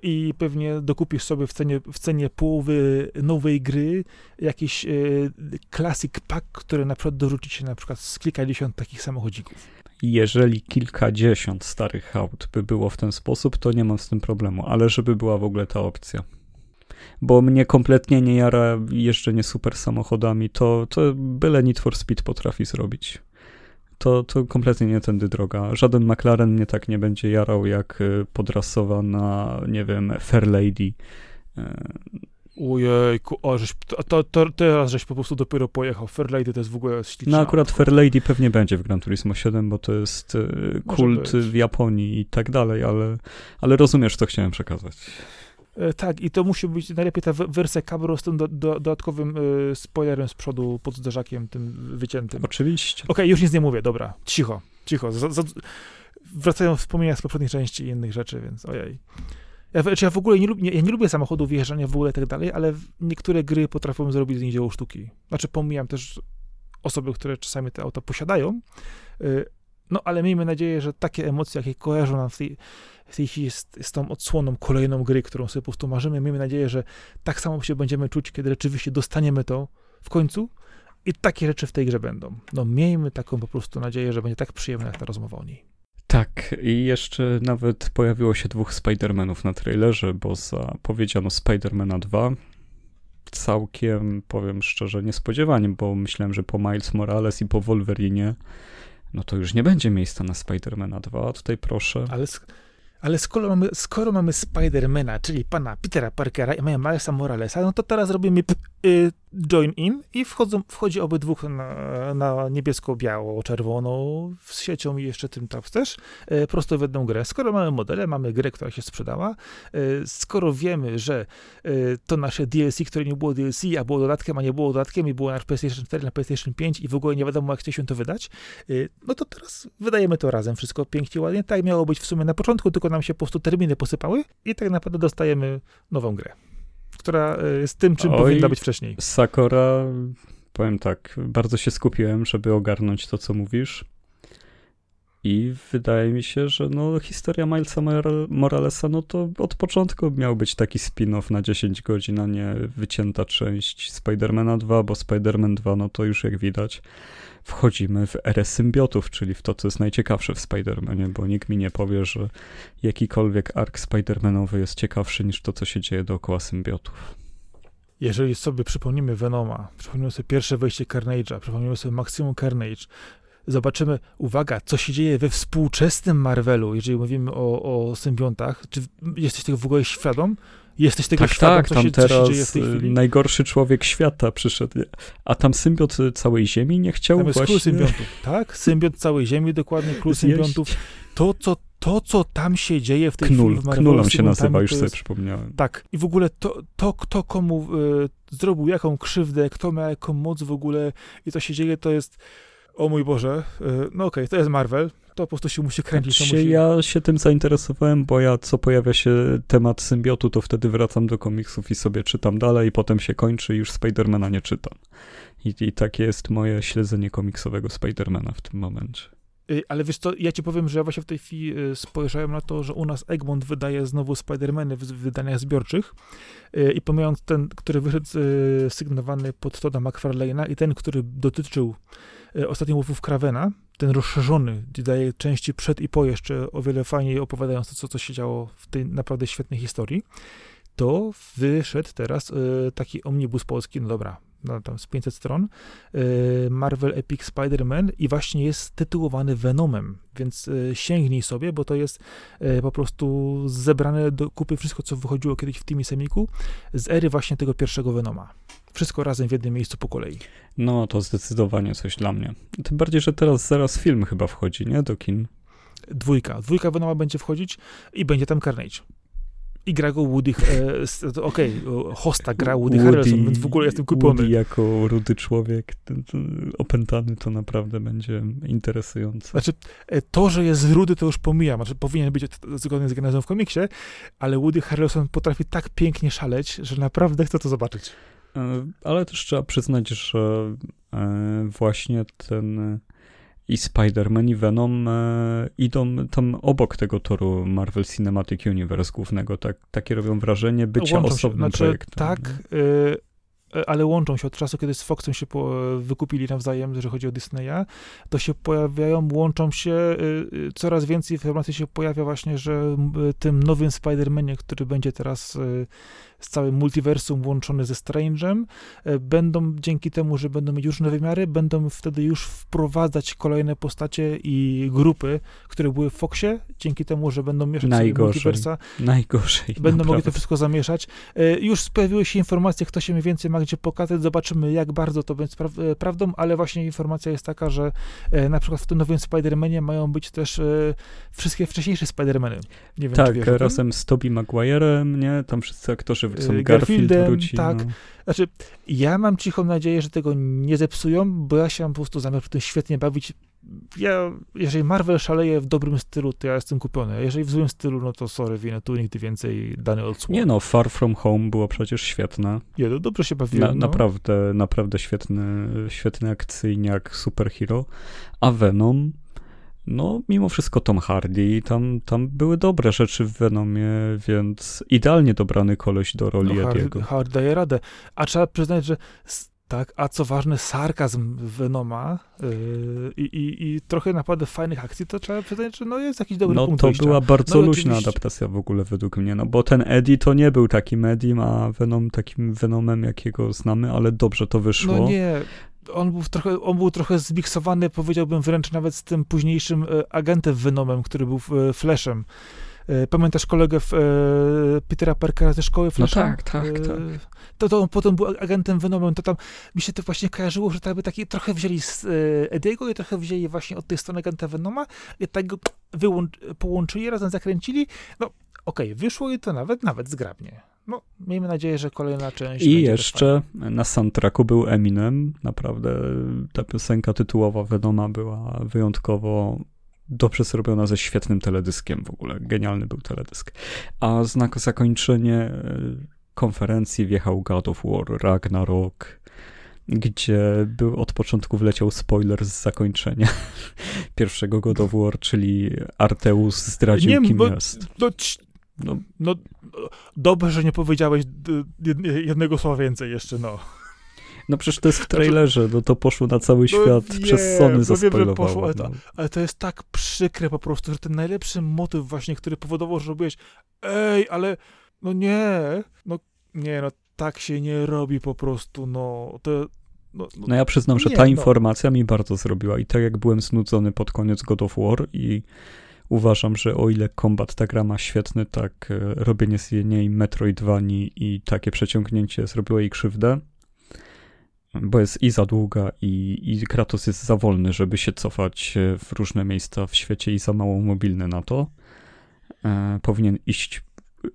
i pewnie dokupisz sobie w cenie, w cenie połowy nowej gry jakiś yy, classic pack, który na przykład dorzuci się na przykład z kilkadziesiąt takich samochodzików. Jeżeli kilkadziesiąt starych aut by było w ten sposób, to nie mam z tym problemu, ale żeby była w ogóle ta opcja bo mnie kompletnie nie jara jeżdżenie super samochodami, to, to byle Need for Speed potrafi zrobić. To, to kompletnie nie tędy droga. Żaden McLaren mnie tak nie będzie jarał jak y, podrasowana, nie wiem, Fair Lady. Y, Ojejku, o, żeś, to, to, teraz żeś po prostu dopiero pojechał. Fair Lady to jest w ogóle śliczne. No akurat Fair Lady pewnie będzie w Gran Turismo 7, bo to jest y, kult w Japonii i tak dalej, ale, ale rozumiesz, co chciałem przekazać. E, tak, i to musi być najlepiej ta wersja Cabrio z tym do, do, dodatkowym y, spoilerem z przodu pod zderzakiem tym wyciętym. Oczywiście. Okej, okay, już nic nie mówię, dobra, cicho, cicho. Z, z, wracają wspomnienia z poprzednich części i innych rzeczy, więc ojej. Ja, znaczy ja w ogóle nie, nie, ja nie lubię samochodów, wyjeżdżania w ogóle i tak dalej, ale niektóre gry potrafią zrobić z nich dzieło sztuki. Znaczy pomijam też osoby, które czasami te auta posiadają, y, no ale miejmy nadzieję, że takie emocje, jakie kojarzą nam w tej, w tej chwili jest, z tą odsłoną kolejną gry, którą sobie po prostu marzymy. Miejmy nadzieję, że tak samo się będziemy czuć, kiedy rzeczywiście dostaniemy to w końcu i takie rzeczy w tej grze będą. No miejmy taką po prostu nadzieję, że będzie tak przyjemna jak ta rozmowa o niej. Tak, i jeszcze nawet pojawiło się dwóch Spider-Manów na trailerze, bo zapowiedziano Spider-Mana 2. Całkiem, powiem szczerze, niespodziewanie, bo myślałem, że po Miles Morales i po Wolverine, no to już nie będzie miejsca na Spider-Mana 2, a tutaj proszę. Ale, ale skoro mamy, skoro mamy Spidermana, czyli pana Petera Parkera i mamy Milesa Moralesa, no to teraz robimy y, join in i wchodzą, wchodzi obydwóch na, na niebiesko-biało-czerwoną z siecią i jeszcze tym tam też, y, prosto w jedną grę. Skoro mamy modele, mamy grę, która się sprzedała, y, skoro wiemy, że y, to nasze DLC, które nie było DLC, a było dodatkiem, a nie było dodatkiem i było na PlayStation 4, na PlayStation 5 i w ogóle nie wiadomo, jak chcieliśmy to wydać, y, no to teraz wydajemy to razem wszystko pięknie, ładnie. Tak miało być w sumie na początku, tylko nam się po prostu terminy posypały i tak naprawdę dostajemy nową grę która jest tym, czym Oj, powinna być wcześniej. Sakura, powiem tak, bardzo się skupiłem, żeby ogarnąć to, co mówisz. I wydaje mi się, że no, historia Milesa Moralesa, no to od początku miał być taki spin-off na 10 godzin, a nie wycięta część Spidermana 2, bo Spider-Man 2, no to już jak widać, wchodzimy w erę symbiotów, czyli w to, co jest najciekawsze w Spider-Manie, bo nikt mi nie powie, że jakikolwiek ark Spider-Manowy jest ciekawszy niż to, co się dzieje dookoła symbiotów. Jeżeli sobie przypomnimy Venoma, przypomnimy sobie pierwsze wejście Carnage'a, przypomnimy sobie Maximum Carnage, zobaczymy, uwaga, co się dzieje we współczesnym Marvelu, jeżeli mówimy o, o symbiontach. Czy jesteś tego w ogóle świadom? Jesteś tego tak, świadom, tak, co, tam się, teraz się dzieje w tej chwili? najgorszy człowiek świata przyszedł. A tam symbiot całej Ziemi nie chciał tam jest właśnie... symbiotów, tak? Symbiot całej Ziemi, dokładnie, król symbiotów. To, co to, co tam się dzieje w tej Knul, chwili w Knulon się nazywa, już jest, sobie przypomniałem. Tak. I w ogóle to, to kto komu y, zrobił jaką krzywdę, kto ma jaką moc w ogóle i co się dzieje, to jest o mój Boże, y, no okej, okay, to jest Marvel, to po prostu się musi kręcić. Znaczy, musi... Ja się tym zainteresowałem, bo ja co pojawia się temat symbiotu, to wtedy wracam do komiksów i sobie czytam dalej, i potem się kończy i już Spidermana nie czytam. I, I takie jest moje śledzenie komiksowego Spidermana w tym momencie. Y, ale wiesz co, ja ci powiem, że ja właśnie w tej chwili y, spojrzałem na to, że u nas Egmont wydaje znowu Spidermany w wydaniach zbiorczych i pomijając ten, który wyszedł sygnowany pod Toda McFarlane'a i ten, który dotyczył E, ostatnio łowów Kravena, ten rozszerzony, gdzie daje części przed i po jeszcze o wiele fajniej opowiadając to, co, co się działo w tej naprawdę świetnej historii, to wyszedł teraz y, taki omnibus polski, no dobra, no tam z 500 stron, y, Marvel Epic Spider-Man i właśnie jest tytułowany Venomem, więc y, sięgnij sobie, bo to jest po prostu zebrane do kupy wszystko, co wychodziło kiedyś w Teamie Semiku z ery właśnie tego pierwszego Venoma. Wszystko razem w jednym miejscu po kolei. No, to zdecydowanie coś dla mnie. Tym bardziej, że teraz zaraz film chyba wchodzi, nie? Do kin. Dwójka. Dwójka Venoma będzie wchodzić i będzie tam Carnage. I gra go Woody, e, okej, okay, hosta gra Woody, Woody Harrelson, więc w ogóle jestem kupiony. Woody jako rudy człowiek ten, ten, opętany, to naprawdę będzie interesujące. Znaczy, e, to, że jest rudy, to już pomijam, znaczy powinien być zgodny z genezą w komiksie, ale Woody Harrelson potrafi tak pięknie szaleć, że naprawdę chcę to zobaczyć. E, ale też trzeba przyznać, że e, właśnie ten i Spider-Man i Venom e, idą tam obok tego toru Marvel Cinematic Universe głównego. Tak, takie robią wrażenie bycia Łączą osobnym znaczy, projektem. Tak, y, ale łączą się od czasu, kiedy z Foxem się po, wykupili nawzajem, jeżeli chodzi o Disneya, to się pojawiają, łączą się, y, coraz więcej informacji się pojawia właśnie, że tym nowym Spider-Manie, który będzie teraz z całym multiversum łączony ze Strange'em, e, będą dzięki temu, że będą mieć różne wymiary, będą wtedy już wprowadzać kolejne postacie i grupy, które były w Foxie, dzięki temu, że będą mieszać Najgorzej. multiversa. Najgorzej. Będą naprawdę. mogli to wszystko zamieszać. E, już pojawiły się informacje, kto się mniej więcej ma gdzie pokazać, zobaczymy jak bardzo to będzie pra e, prawdą, ale właśnie informacja jest taka, że na przykład w tym nowym Spider-Manie mają być też wszystkie wcześniejsze Spider-Many. Nie wiem, tak, razem z Tobey Maguire'em, nie? Tam wszyscy aktorzy y, Garfield wróci, tak. No. Znaczy, ja mam cichą nadzieję, że tego nie zepsują, bo ja się mam po prostu zamiar w tym świetnie bawić. Ja, jeżeli Marvel szaleje w dobrym stylu, to ja jestem kupiony. Jeżeli w złym stylu, no to sorry, winę tu nigdy więcej dane odsłon. Nie no, Far From Home było przecież świetne. Nie, no dobrze się bawiłem. Na, no. Naprawdę, naprawdę świetny, świetny akcyjniak, superhero. A Venom no, mimo wszystko Tom Hardy, tam, tam były dobre rzeczy w Venomie, więc idealnie dobrany koleś do roli no, Ediego. Hardy daje radę. A trzeba przyznać, że Tak, a co ważne, sarkazm Venoma yy, i, i trochę naprawdę fajnych akcji, to trzeba przyznać, że no jest jakiś dobry no, punkt to wyjścia. była bardzo No luźna oczywiście- adaptacja w ogóle według mnie, no bo ten Eddie to nie był takim Eddiem, a Venom takim Venomem, jakiego znamy, ale dobrze to wyszło. No nie, on był trochę, on był trochę zmiksowany, powiedziałbym wręcz nawet z tym późniejszym e, agentem Venomem, który był e, Flashem. E, Pamiętasz kolegę w, e, Petera Parkera ze szkoły Flasha? tak, tak, E, tak. To, to on potem był agentem Venomem, to tam mi się to właśnie kojarzyło, że tak by taki trochę wzięli z e, Ediego i trochę wzięli właśnie od tej strony agenta Venoma i tak go wyłącz, połączyli, razem zakręcili. No okej, wyszło i to nawet, nawet zgrabnie. No, miejmy nadzieję, że kolejna część I jeszcze na soundtracku był Eminem. Naprawdę ta piosenka tytułowa Venoma była wyjątkowo dobrze zrobiona ze świetnym teledyskiem w ogóle. Genialny był teledysk. A znak zakończenie e, konferencji wjechał God of War, Ragnarok, gdzie był od początku wleciał spoiler z zakończenia pierwszego God of War, czyli Arteus zdradził Nie, kim bo- jest. Ć- No, no, dobrze, że nie powiedziałeś jed- jednego słowa więcej jeszcze, no. no przecież to jest w trailerze, no to poszło na cały świat, wiem, przez Sony no wiem, zaspoilowało. poszło, ale to- no. Ale to jest tak przykre po prostu, że ten najlepszy motyw właśnie, który powodował, że robiłeś ej, ale no nie, no nie, no tak się nie robi po prostu, no to... No, no, No ja przyznam, że Nie, ta no. informacja mi bardzo zrobiła i tak jak byłem znudzony pod koniec God of War i uważam, że o ile Combat ta gra ma świetny, tak e, robienie z niej Metroidvanii i takie przeciągnięcie zrobiło jej krzywdę, bo jest i za długa i, i Kratos jest za wolny, żeby się cofać e, w różne miejsca w świecie i za mało mobilny na to. E, powinien iść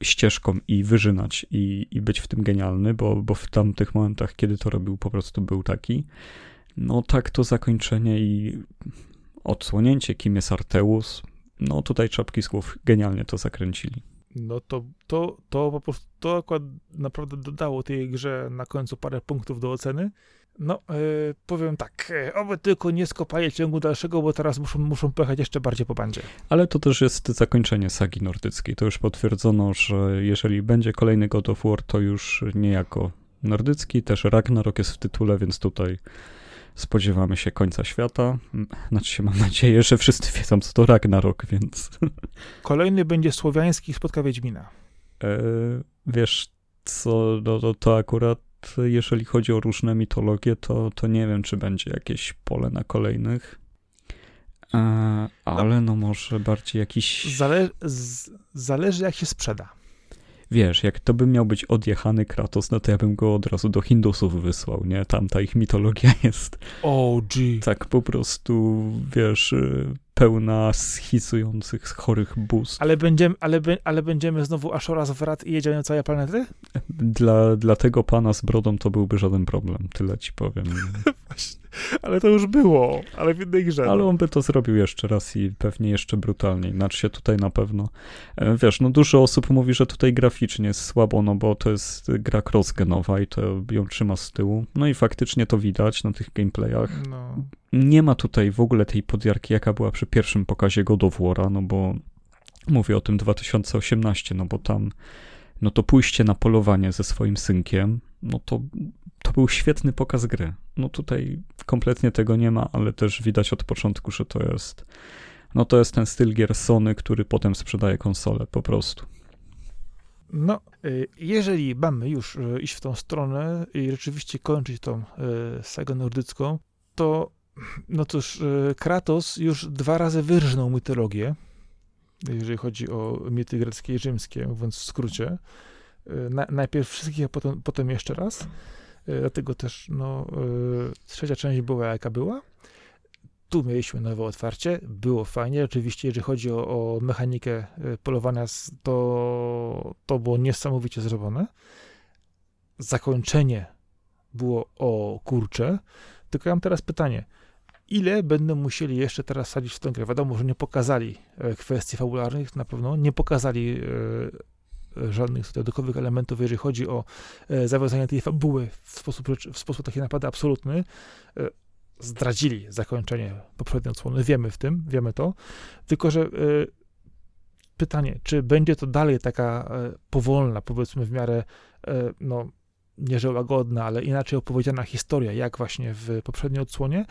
ścieżką i wyżynać i, i być w tym genialny, bo, bo w tamtych momentach, kiedy to robił, po prostu był taki. No tak to zakończenie i odsłonięcie, kim jest Arteus, no tutaj czapki z głów genialnie to zakręcili. no to, to, to po prostu, to akurat naprawdę dodało tej grze na końcu parę punktów do oceny. No, e, powiem tak, e, oby tylko nie skopali ciągu dalszego, bo teraz muszą, muszą pojechać jeszcze bardziej po bandzie. Ale to też jest zakończenie sagi nordyckiej. To już potwierdzono, że jeżeli będzie kolejny God of War, to już nie jako nordycki, też Ragnarok jest w tytule, więc tutaj spodziewamy się końca świata. Znaczy się mam nadzieję, że wszyscy wiedzą, co to Ragnarok, więc Kolejny będzie słowiański spotka Wiedźmina. e, wiesz co, no, to, to akurat jeżeli chodzi o różne mitologie, to, to nie wiem, czy będzie jakieś pole na kolejnych. E, ale no może bardziej jakiś... Zale, z, zależy jak się sprzeda. Wiesz, jak to by miał być odjechany Kratos, no to ja bym go od razu do Hindusów wysłał, nie? Tam ta ich mitologia jest OG. tak po prostu, wiesz, y, pełna schizujących, chorych bóstw. Ale będziemy, ale, ale będziemy znowu Ashoras wrat i jedziemy na całe planety? Dla, dla tego pana z brodą to byłby żaden problem, tyle ci powiem. Ale to już było, ale w innej grze. Ale no. on by to zrobił jeszcze raz i pewnie jeszcze brutalniej. Znaczy się tutaj na pewno. E, Wiesz, no dużo osób mówi, że tutaj graficznie jest słabo, no bo to jest gra crossgenowa i to ją trzyma z tyłu. No i faktycznie to widać na tych gameplayach. No. Nie ma tutaj w ogóle tej podjarki, jaka była przy pierwszym pokazie God of War'a, no bo mówię o tym 2018, no bo tam no to pójście na polowanie ze swoim synkiem, no to, to był świetny pokaz gry. No tutaj kompletnie tego nie ma, ale też widać od początku, że to jest no to jest ten styl gier Sony, który potem sprzedaje konsolę po prostu. No, y, jeżeli mamy już y, iść w tą stronę i rzeczywiście kończyć tą y, sagę nordycką, to no cóż, Kratos już dwa razy wyrżnął mitologię, jeżeli chodzi o mity greckie i rzymskie, mówiąc w skrócie. Y, Na, najpierw wszystkich, a potem, potem jeszcze raz. Y, Dlatego też no, y, trzecia część była jaka była. Tu mieliśmy nowe otwarcie, było fajnie. Oczywiście, jeżeli chodzi o, o mechanikę polowania, to, to było niesamowicie zrobione. Zakończenie było o kurcze. Tylko ja mam teraz pytanie. Ile będą musieli jeszcze teraz sadzić w tę grę? Wiadomo, że nie pokazali kwestii fabularnych, na pewno nie pokazali żadnych dodatkowych elementów, jeżeli chodzi o e, zawiązanie tej fabuły w sposób, w sposób taki naprawdę absolutny. E, zdradzili zakończenie poprzedniej odsłony, wiemy w tym, wiemy to, tylko że e, pytanie, czy będzie to dalej taka powolna, powiedzmy w miarę no, nie że łagodna, ale inaczej opowiedziana historia, jak właśnie w poprzedniej odsłonie,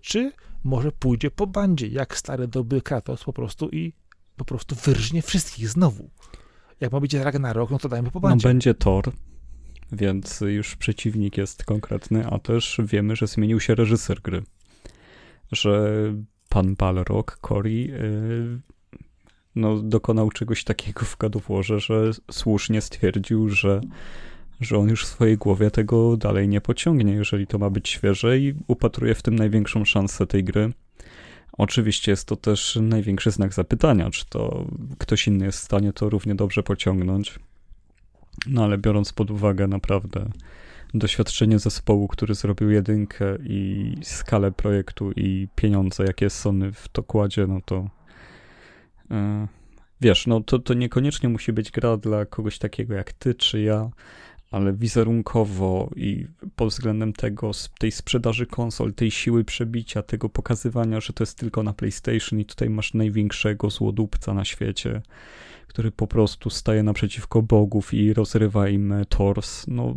czy może pójdzie po bandzie, jak stary dobry Kratos po prostu i po prostu wyrżnie wszystkich znowu. Jak ma być Ragnarok, no to dajmy po No bandzie. będzie Thor, więc już przeciwnik jest konkretny, a też wiemy, że zmienił się reżyser gry. Że pan Balrog, Cory, yy, no, dokonał czegoś takiego w Warze, że słusznie stwierdził, że, że on już w swojej głowie tego dalej nie pociągnie, jeżeli to ma być świeże i upatruje w tym największą szansę tej gry. Oczywiście jest to też największy znak zapytania, czy to ktoś inny jest w stanie to równie dobrze pociągnąć. No ale biorąc pod uwagę naprawdę doświadczenie zespołu, który zrobił jedynkę i skalę projektu i pieniądze, jakie Sony w to kładzie, no to e, wiesz, no to, to niekoniecznie musi być gra dla kogoś takiego jak ty czy ja, ale wizerunkowo i pod względem tego, tej sprzedaży konsol, tej siły przebicia, tego pokazywania, że to jest tylko na PlayStation i tutaj masz największego złodupca na świecie, który po prostu staje naprzeciwko bogów i rozrywa im tors, no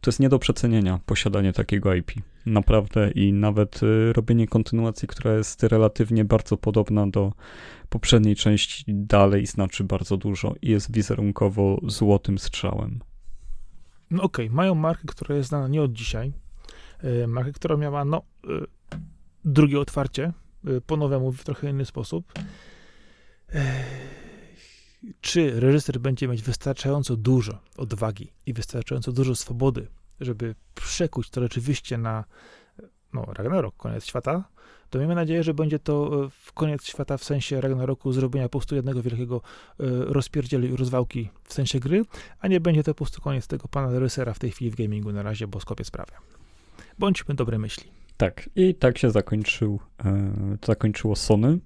to jest nie do przecenienia posiadanie takiego IP. Naprawdę i nawet y, robienie kontynuacji, która jest relatywnie bardzo podobna do poprzedniej części, dalej znaczy bardzo dużo i jest wizerunkowo złotym strzałem. No okej, okay. mają markę, która jest znana nie od dzisiaj. Yy, markę, która miała, no, yy, drugie otwarcie, yy, po nowemu w trochę inny sposób. Czy reżyser będzie mieć wystarczająco dużo odwagi i wystarczająco dużo swobody, żeby przekuć to rzeczywiście na no, Ragnarok, koniec świata, to miejmy nadzieję, że będzie to w koniec świata w sensie Ragnaroku zrobienia po prostu jednego wielkiego y, rozpierdzielu i rozwałki w sensie gry, a nie będzie to po prostu koniec tego pana reżysera w tej chwili w gamingu na razie, bo skopie sprawia. Bądźmy dobre myśli. Tak, i tak się zakończył, e, zakończyło Sony.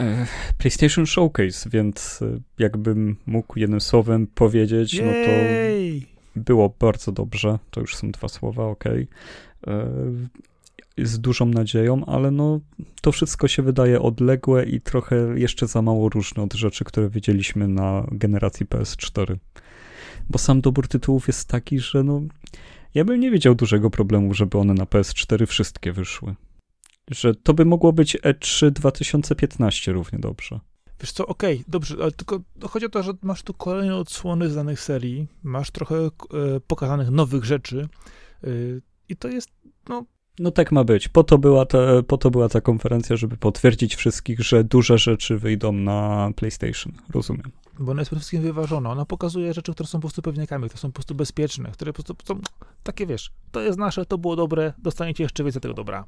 E, PlayStation Showcase, więc e, jakbym mógł jednym słowem powiedzieć, Jej! no to było bardzo dobrze. To już są dwa słowa, ok. Z dużą nadzieją, ale no to wszystko się wydaje odległe i trochę jeszcze za mało różne od rzeczy, które widzieliśmy na generacji PS4. Bo sam dobór tytułów jest taki, że no ja bym nie widział dużego problemu, żeby one na PS4 wszystkie wyszły. Że to by mogło być E3 2015 równie dobrze. Wiesz co, okej, okay, dobrze, ale tylko chodzi o to, że masz tu kolejne odsłony z danych serii, masz trochę e, pokazanych nowych rzeczy e, i to jest, no... No tak ma być. Po to, była ta, po to była ta konferencja, żeby potwierdzić wszystkich, że duże rzeczy wyjdą na PlayStation. Rozumiem. Bo ona jest przede wszystkim wyważona. Ona pokazuje rzeczy, które są po prostu pewniakami, które są po prostu bezpieczne, które po prostu są takie, wiesz, to jest nasze, to było dobre, dostaniecie jeszcze więcej tego dobra.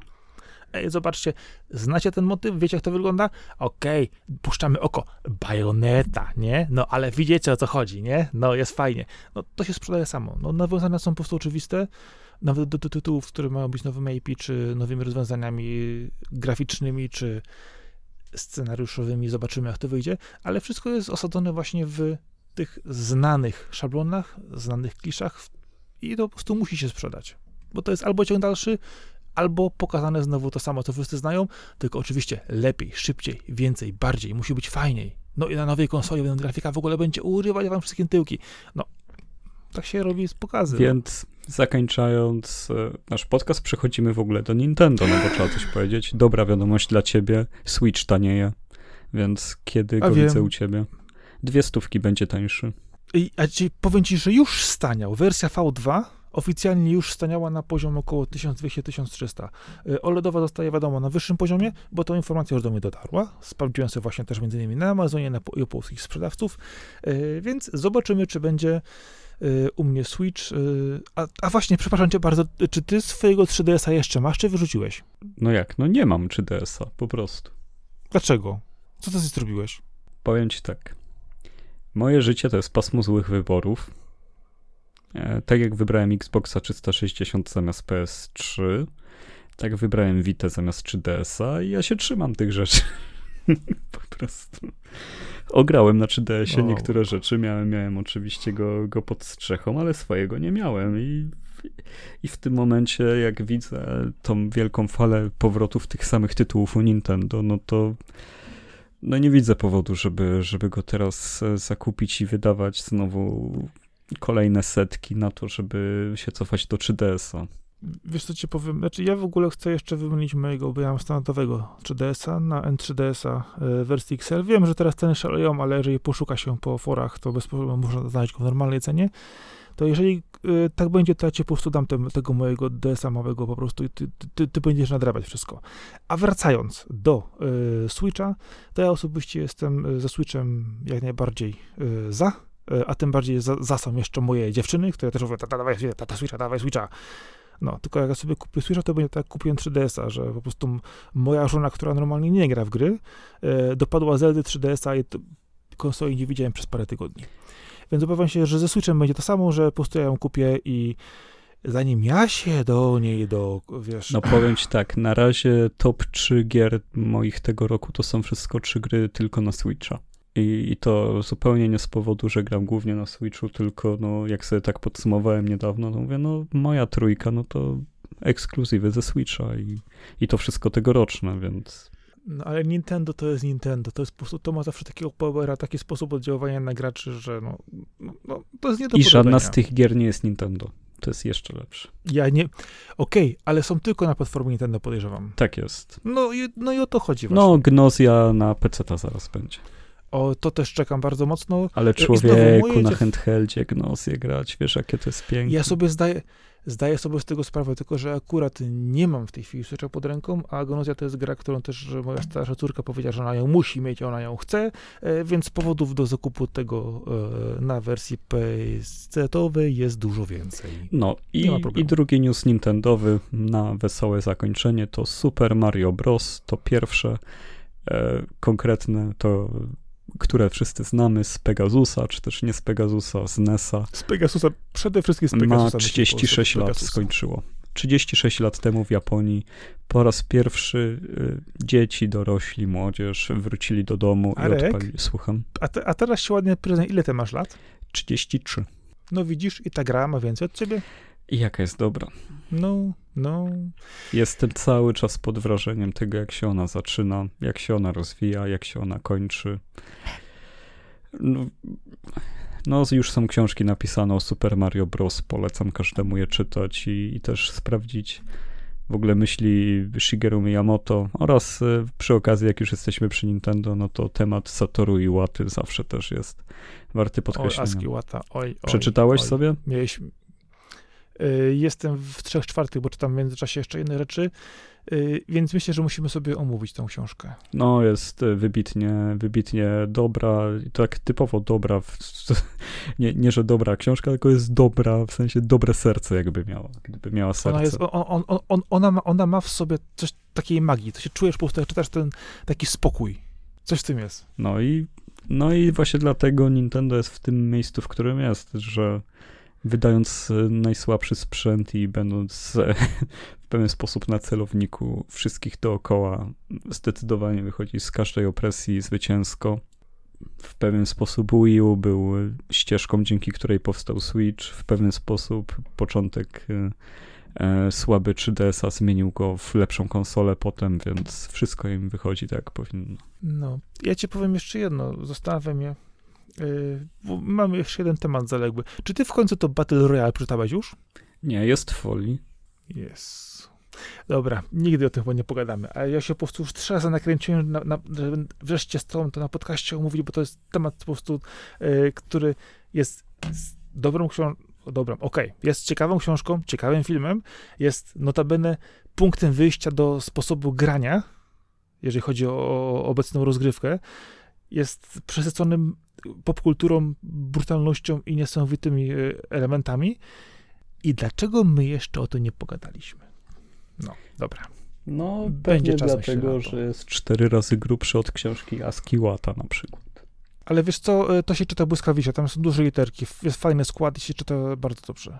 Ej, zobaczcie, znacie ten motyw, wiecie jak to wygląda? Okej, okay, puszczamy oko, bajoneta, nie? No ale widzicie o co chodzi, nie? No jest fajnie. No to się sprzedaje samo. No nawiązania są po prostu oczywiste, nawet do, do tytułów, które mają być nowymi IP, czy nowymi rozwiązaniami graficznymi, czy scenariuszowymi, zobaczymy jak to wyjdzie, ale wszystko jest osadzone właśnie w tych znanych szablonach, znanych kliszach i to po prostu musi się sprzedać. Bo to jest albo ciąg dalszy, albo pokazane znowu to samo, co wszyscy znają, tylko oczywiście lepiej, szybciej, więcej, bardziej, musi być fajniej. No i na nowej konsoli grafika w ogóle będzie urywać wam wszystkie tyłki. No, tak się robi z pokazy. Więc zakończając e, nasz podcast, przechodzimy w ogóle do Nintendo, no bo trzeba coś powiedzieć. Dobra wiadomość dla ciebie, Switch tanieje, więc kiedy A go wiem. widzę u ciebie? Dwie stówki będzie tańszy. I, a ci, powiem ci, że już staniał. Wersja V2 oficjalnie już staniała na poziom około 1200-1300. Y, OLEDowa zostaje, wiadomo, na wyższym poziomie, bo ta informacja już do mnie dotarła. Sprawdziłem sobie właśnie też między innymi na Amazonie na, i u polskich sprzedawców, y, więc zobaczymy, czy będzie u mnie Switch. A, a, właśnie, przepraszam cię bardzo, czy ty swojego 3DS-a jeszcze masz, czy wyrzuciłeś? No jak? No nie mam 3DS-a, po prostu. Dlaczego? Co ty zrobiłeś? Powiem ci tak. Moje życie to jest pasmo złych wyborów E, tak jak wybrałem Xboxa 360 zamiast PS3, tak wybrałem Vita zamiast 3DS-a i ja się trzymam tych rzeczy. po prostu. Ograłem na 3DS-ie niektóre rzeczy, miałem, miałem oczywiście go, go pod strzechą, ale swojego nie miałem i, i w tym momencie jak widzę tą wielką falę powrotów tych samych tytułów u Nintendo, no to no nie widzę powodu, żeby, żeby go teraz zakupić i wydawać znowu kolejne setki na to, żeby się cofać do 3DS-a. Wiesz co ci powiem? Znaczy ja w ogóle chcę jeszcze wymienić mojego, bo ja mam standardowego 3DS-a na N3DS-a e, wersji XL. Wiem, że teraz ceny szaleją, ale jeżeli poszuka się po forach, to bez problemu można znaleźć go w normalnej cenie. To jeżeli y, tak będzie, to ja ci po prostu dam tego mojego DS-a małego po prostu i ty, ty, ty, będziesz nadrabiać wszystko. A wracając do y, Switcha, to ja osobiście jestem ze Switchem jak najbardziej y, za, a tym bardziej za, za są jeszcze moje dziewczyny, które też mówią, tata, dawaj, Switcha, dawaj Switcha. No, tylko jak ja sobie kupię Switcha, to będzie tak, kupiłem 3DS-a, że po prostu moja żona, która normalnie nie gra w gry, e, dopadła Zeldy 3DS-a i konsoli nie widziałem przez parę tygodni. Więc obawiam się, że ze Switchem będzie to samo, że po prostu ja ją kupię i zanim ja się do niej, do, wiesz... No powiem ci tak, na razie top 3 gier moich tego roku to są wszystko trzy gry tylko na Switcha. I, I, to zupełnie nie z powodu, że gram głównie na Switchu, tylko no, jak sobie tak podsumowałem niedawno, to mówię, no moja trójka, no to ekskluzywy ze Switcha i, i to wszystko tegoroczne, więc... No ale Nintendo to jest Nintendo, to jest po prostu, to ma zawsze takiego powera, taki sposób oddziaływania na graczy, że no, no, no to jest nie do I żadna z tych gier nie jest Nintendo. To jest jeszcze lepsze. Ja nie. Okej, okay, ale są tylko na platformie Nintendo, podejrzewam. Tak jest. No i, no i o to chodzi. No, właśnie. No, Gnozja na PC ta zaraz będzie. O, to też czekam bardzo mocno. Ale człowieku na handheldzie Gnosję grać, wiesz, jakie to jest piękne. Ja sobie zdaję, zdaję sobie z tego sprawę, tylko że akurat nie mam w tej chwili Switcha pod ręką, a Gnozja to jest gra, którą też moja starsza córka powiedziała, że ona ją musi mieć, ona ją chce, e, więc powodów do zakupu tego e, na wersji PC-owej jest dużo więcej. No i, i drugi news Nintendowy na wesołe zakończenie to Super Mario Bros. To pierwsze e, konkretne, to które wszyscy znamy z Pegasusa, czy też nie z Pegasusa, z NESa. Z Pegasusa, przede wszystkim z Pegasusa. Ma 36 lat skończyło. 36 lat temu w Japonii po raz pierwszy y, dzieci, dorośli, młodzież wrócili do domu Arek, i odpalili. Słucham. A, te, a teraz się ładnie prezent. Ile ty masz lat? 33. No widzisz, i ta gra ma więcej od ciebie. I jaka jest dobra. No, no. Jestem cały czas pod wrażeniem tego, jak się ona zaczyna, jak się ona rozwija, jak się ona kończy. No, no już są książki napisane o Super Mario Bros. Polecam każdemu je czytać i, i też sprawdzić w ogóle myśli Shigeru Miyamoto oraz y, przy okazji, jak już jesteśmy przy Nintendo, no to temat Satoru i Łaty zawsze też jest warty podkreślenia. Oj, Aski Łata, oj, oj Przeczytałeś oj. sobie? Mieliśmy, jestem w trzech czwartych, bo czytam w międzyczasie jeszcze inne rzeczy, y, więc myślę, że musimy sobie omówić tę książkę. No, jest wybitnie, wybitnie dobra, tak typowo dobra, w, nie, nie, że dobra książka, tylko jest dobra, w sensie dobre serce jakby miała, gdyby miała serce. Ona, jest, on, on, on, ona, ma, ona ma w sobie coś takiej magii, to się czujesz po prostu, jak czytasz ten taki spokój. Coś w tym jest. No i, no i właśnie dlatego Nintendo jest w tym miejscu, w którym jest, że wydając e, najsłabszy sprzęt i będąc e, w pewien sposób na celowniku wszystkich dookoła, zdecydowanie wychodzi z każdej opresji zwycięsko. W pewien sposób Wii U był ścieżką, dzięki której powstał Switch. W pewien sposób początek e, słaby 3DS-a zmienił go w lepszą konsolę potem, więc wszystko im wychodzi tak jak powinno. No, ja ci powiem jeszcze jedno. Zastanawiam mnie, mamy jeszcze jeden temat zaległy. Czy ty w końcu to Battle Royale przeczytałeś już? Nie, jest w folii. Jest. Dobra, nigdy o tym chyba nie pogadamy, ale ja się po prostu już trzy razy nakręciłem, na, na, żeby wreszcie z tobą to na podcaście omówić, bo to jest temat po prostu, yy, który jest dobrą książką, dobrą, okej, okay. jest ciekawą książką, ciekawym filmem, jest notabene punktem wyjścia do sposobu grania, jeżeli chodzi o, o obecną rozgrywkę, jest przesyconym popkulturą, brutalnością i niesamowitymi e, elementami. I dlaczego my jeszcze o to nie pogadaliśmy? No, dobra. No, będzie czas dlatego, że jest cztery razy grubszy od książki Aski Łata na przykład. Ale wiesz co, e, to się czyta błyskawicznie, tam są duże literki, jest fajny skład i się czyta bardzo dobrze.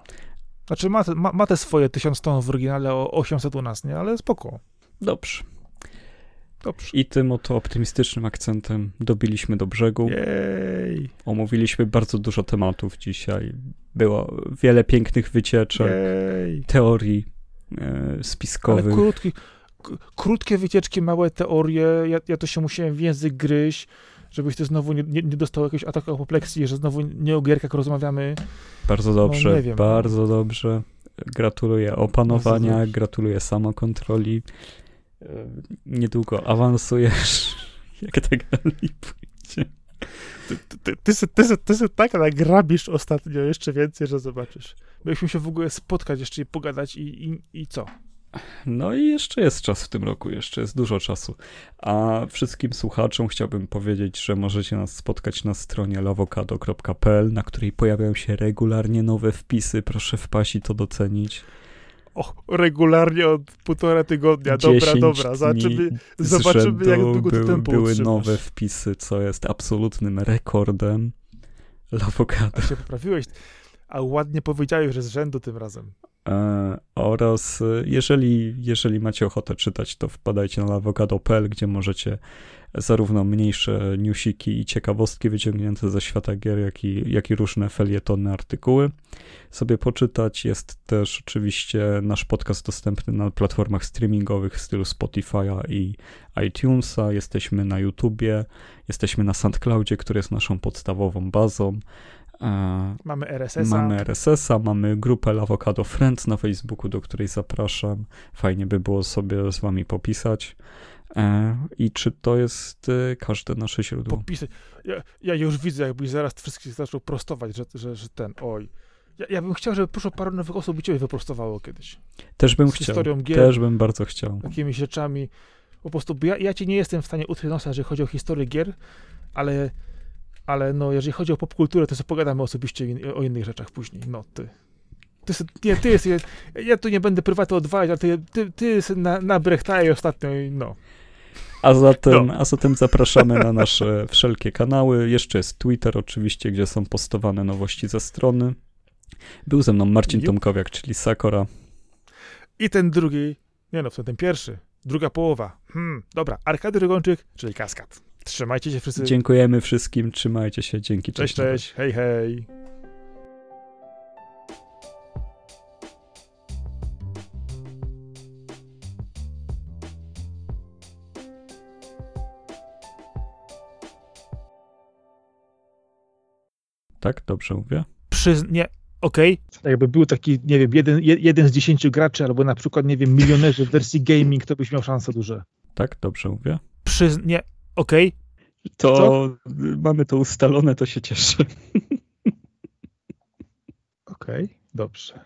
Znaczy ma, ma, ma te swoje 1000 ton w oryginale, o 800 u nas, nie? Ale spoko. Dobrze. Dobrze. I tym oto optymistycznym akcentem dobiliśmy do brzegu. Jej. Omówiliśmy bardzo dużo tematów dzisiaj. Było wiele pięknych wycieczek, Jej. teorii e, spiskowych. Ale krótki, krótkie wycieczki, małe teorie. Ja, ja to się musiałem w język gryźć. Żebyś ty znowu nie, nie, nie dostał jakiegoś ataku apopleksji, że znowu nie o gierkach rozmawiamy. Bardzo dobrze, no, bardzo no. dobrze. Gratuluję opanowania, gratuluję samokontroli. Niedługo awansujesz, jak tak dalej pójdzie. Ty, ty, ty, ty, ty, ty tak nagrabisz ostatnio jeszcze więcej, że zobaczysz. Mieliśmy się w ogóle spotkać jeszcze i pogadać i, i, i co? No i jeszcze jest czas w tym roku, jeszcze jest dużo czasu. A wszystkim słuchaczom chciałbym powiedzieć, że możecie nas spotkać na stronie lawokado.pl, na której pojawiają się regularnie nowe wpisy. Proszę wpaść i to docenić. O, regularnie od półtora tygodnia. Dobra, dobra. Zobaczymy, zobaczymy jak długo był, ten Były nowe wpisy, co jest absolutnym rekordem. Lawokado. A się poprawiłeś. A ładnie powiedziałeś, że z rzędu tym razem. E, oraz e, jeżeli, jeżeli macie ochotę czytać, to wpadajcie na awokado.pl, gdzie możecie zarówno mniejsze newsiki i ciekawostki wyciągnięte ze świata gier, jak i, jak i różne felietony, artykuły sobie poczytać. Jest też oczywiście nasz podcast dostępny na platformach streamingowych w stylu Spotify'a i iTunesa. Jesteśmy na YouTubie, jesteśmy na SoundCloudzie, który jest naszą podstawową bazą. Mamy RSS-a. Mamy RSS-a, mamy grupę Avocado Friends na Facebooku, do której zapraszam. Fajnie by było sobie z wami popisać. E, I czy to jest e, każde nasze źródło? Popisać. Ja, ja już widzę, jakbyś zaraz wszystkich zaczął prostować, że, że, że ten, oj. Ja, ja bym chciał, żeby proszę parę nowych osób i ciebie wyprostowało kiedyś. Też bym Z chciał. Gier, też bym bardzo chciał. Takimi rzeczami. Po prostu, ja, ja ci nie jestem w stanie utrzymać nosa, jeżeli chodzi o historię gier, ale ale no, jeżeli chodzi o popkulturę, to sobie pogadamy osobiście in, o innych rzeczach później. No, ty. Ty, nie, ty jest, ja, tu nie będę prywatnie odwalać, ale ty, ty, ty na, na brechtaj ostatnio i no. A zatem, no. a zatem zapraszamy na nasze wszelkie kanały. Jeszcze jest Twitter oczywiście, gdzie są postowane nowości ze strony. Był ze mną Marcin Tomkowiak, czyli Sakora. I ten drugi, nie no, ten pierwszy, druga połowa. Hmm, dobra, Arkady Rygończyk, czyli Kaskad. Trzymajcie się wszyscy. Dziękujemy wszystkim, trzymajcie się, dzięki. Cześć, cześć, cześć. hej, hej. Tak, dobrze mówię? Przyz... Nie, okej. Okay. Tak jakby był taki, nie wiem, jeden, jeden z dziesięciu graczy, albo na przykład, nie wiem, milionerzy w wersji gaming, to byś miał szanse duże. Tak, dobrze mówię? Przyz... Nie, okej. Okay. To Co? mamy to ustalone, to się cieszę. Okej, okay, dobrze.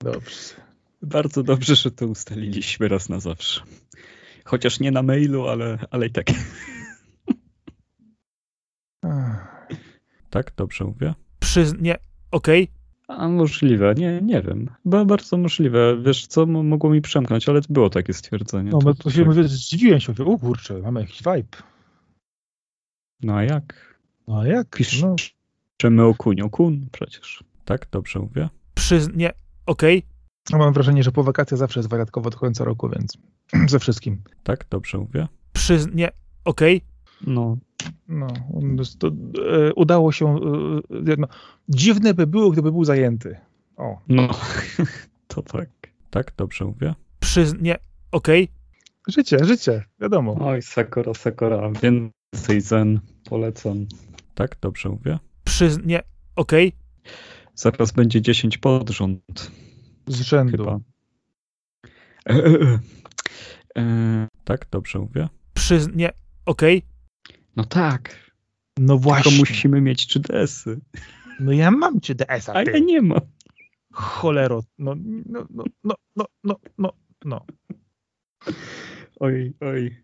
Dobrze. Bardzo dobrze, że to ustaliliśmy raz na zawsze. Chociaż nie na mailu, ale, ale i tak. tak, dobrze mówię? Przyz... Nie, okej. Okay. A możliwe, nie, nie wiem. Chyba bardzo możliwe. Wiesz co, mogło mi przemknąć, ale było takie stwierdzenie. No, to, to się tak. mówię, zdziwiłem się, mówię, o kurczę, mamy jakiś vibe. No a jak? No a jak? Piszemy no. o kun, o kun przecież. Tak, dobrze mówię? Przyz... Nie, okej. Okay. No, mam wrażenie, że po wakacjach zawsze jest wariatkowo do końca roku, więc ze wszystkim. Tak, dobrze mówię? Przyz... Nie, okej. Okay. No, no, to, e, udało się. E, no, dziwne by było, gdyby był zajęty. O. No, to tak. Tak, dobrze mówię? Przyz... Nie, okej. Okay. Życie, życie, wiadomo. Oj, Sakura, Sakura, więcej zen, polecam. Tak, dobrze mówię? Przyz... Nie, okej. Okay. Zaraz będzie 10 pod rząd. Z rzędu. Chyba. E, e, e. tak, dobrze mówię? Przyz... Nie, okej. Okay. No tak. No właśnie. Tylko musimy mieć 3DS-y. No ja mam 3DS-a. A ja nie mam. Cholero. No, no, no, no, no, no, no. Oj, oj.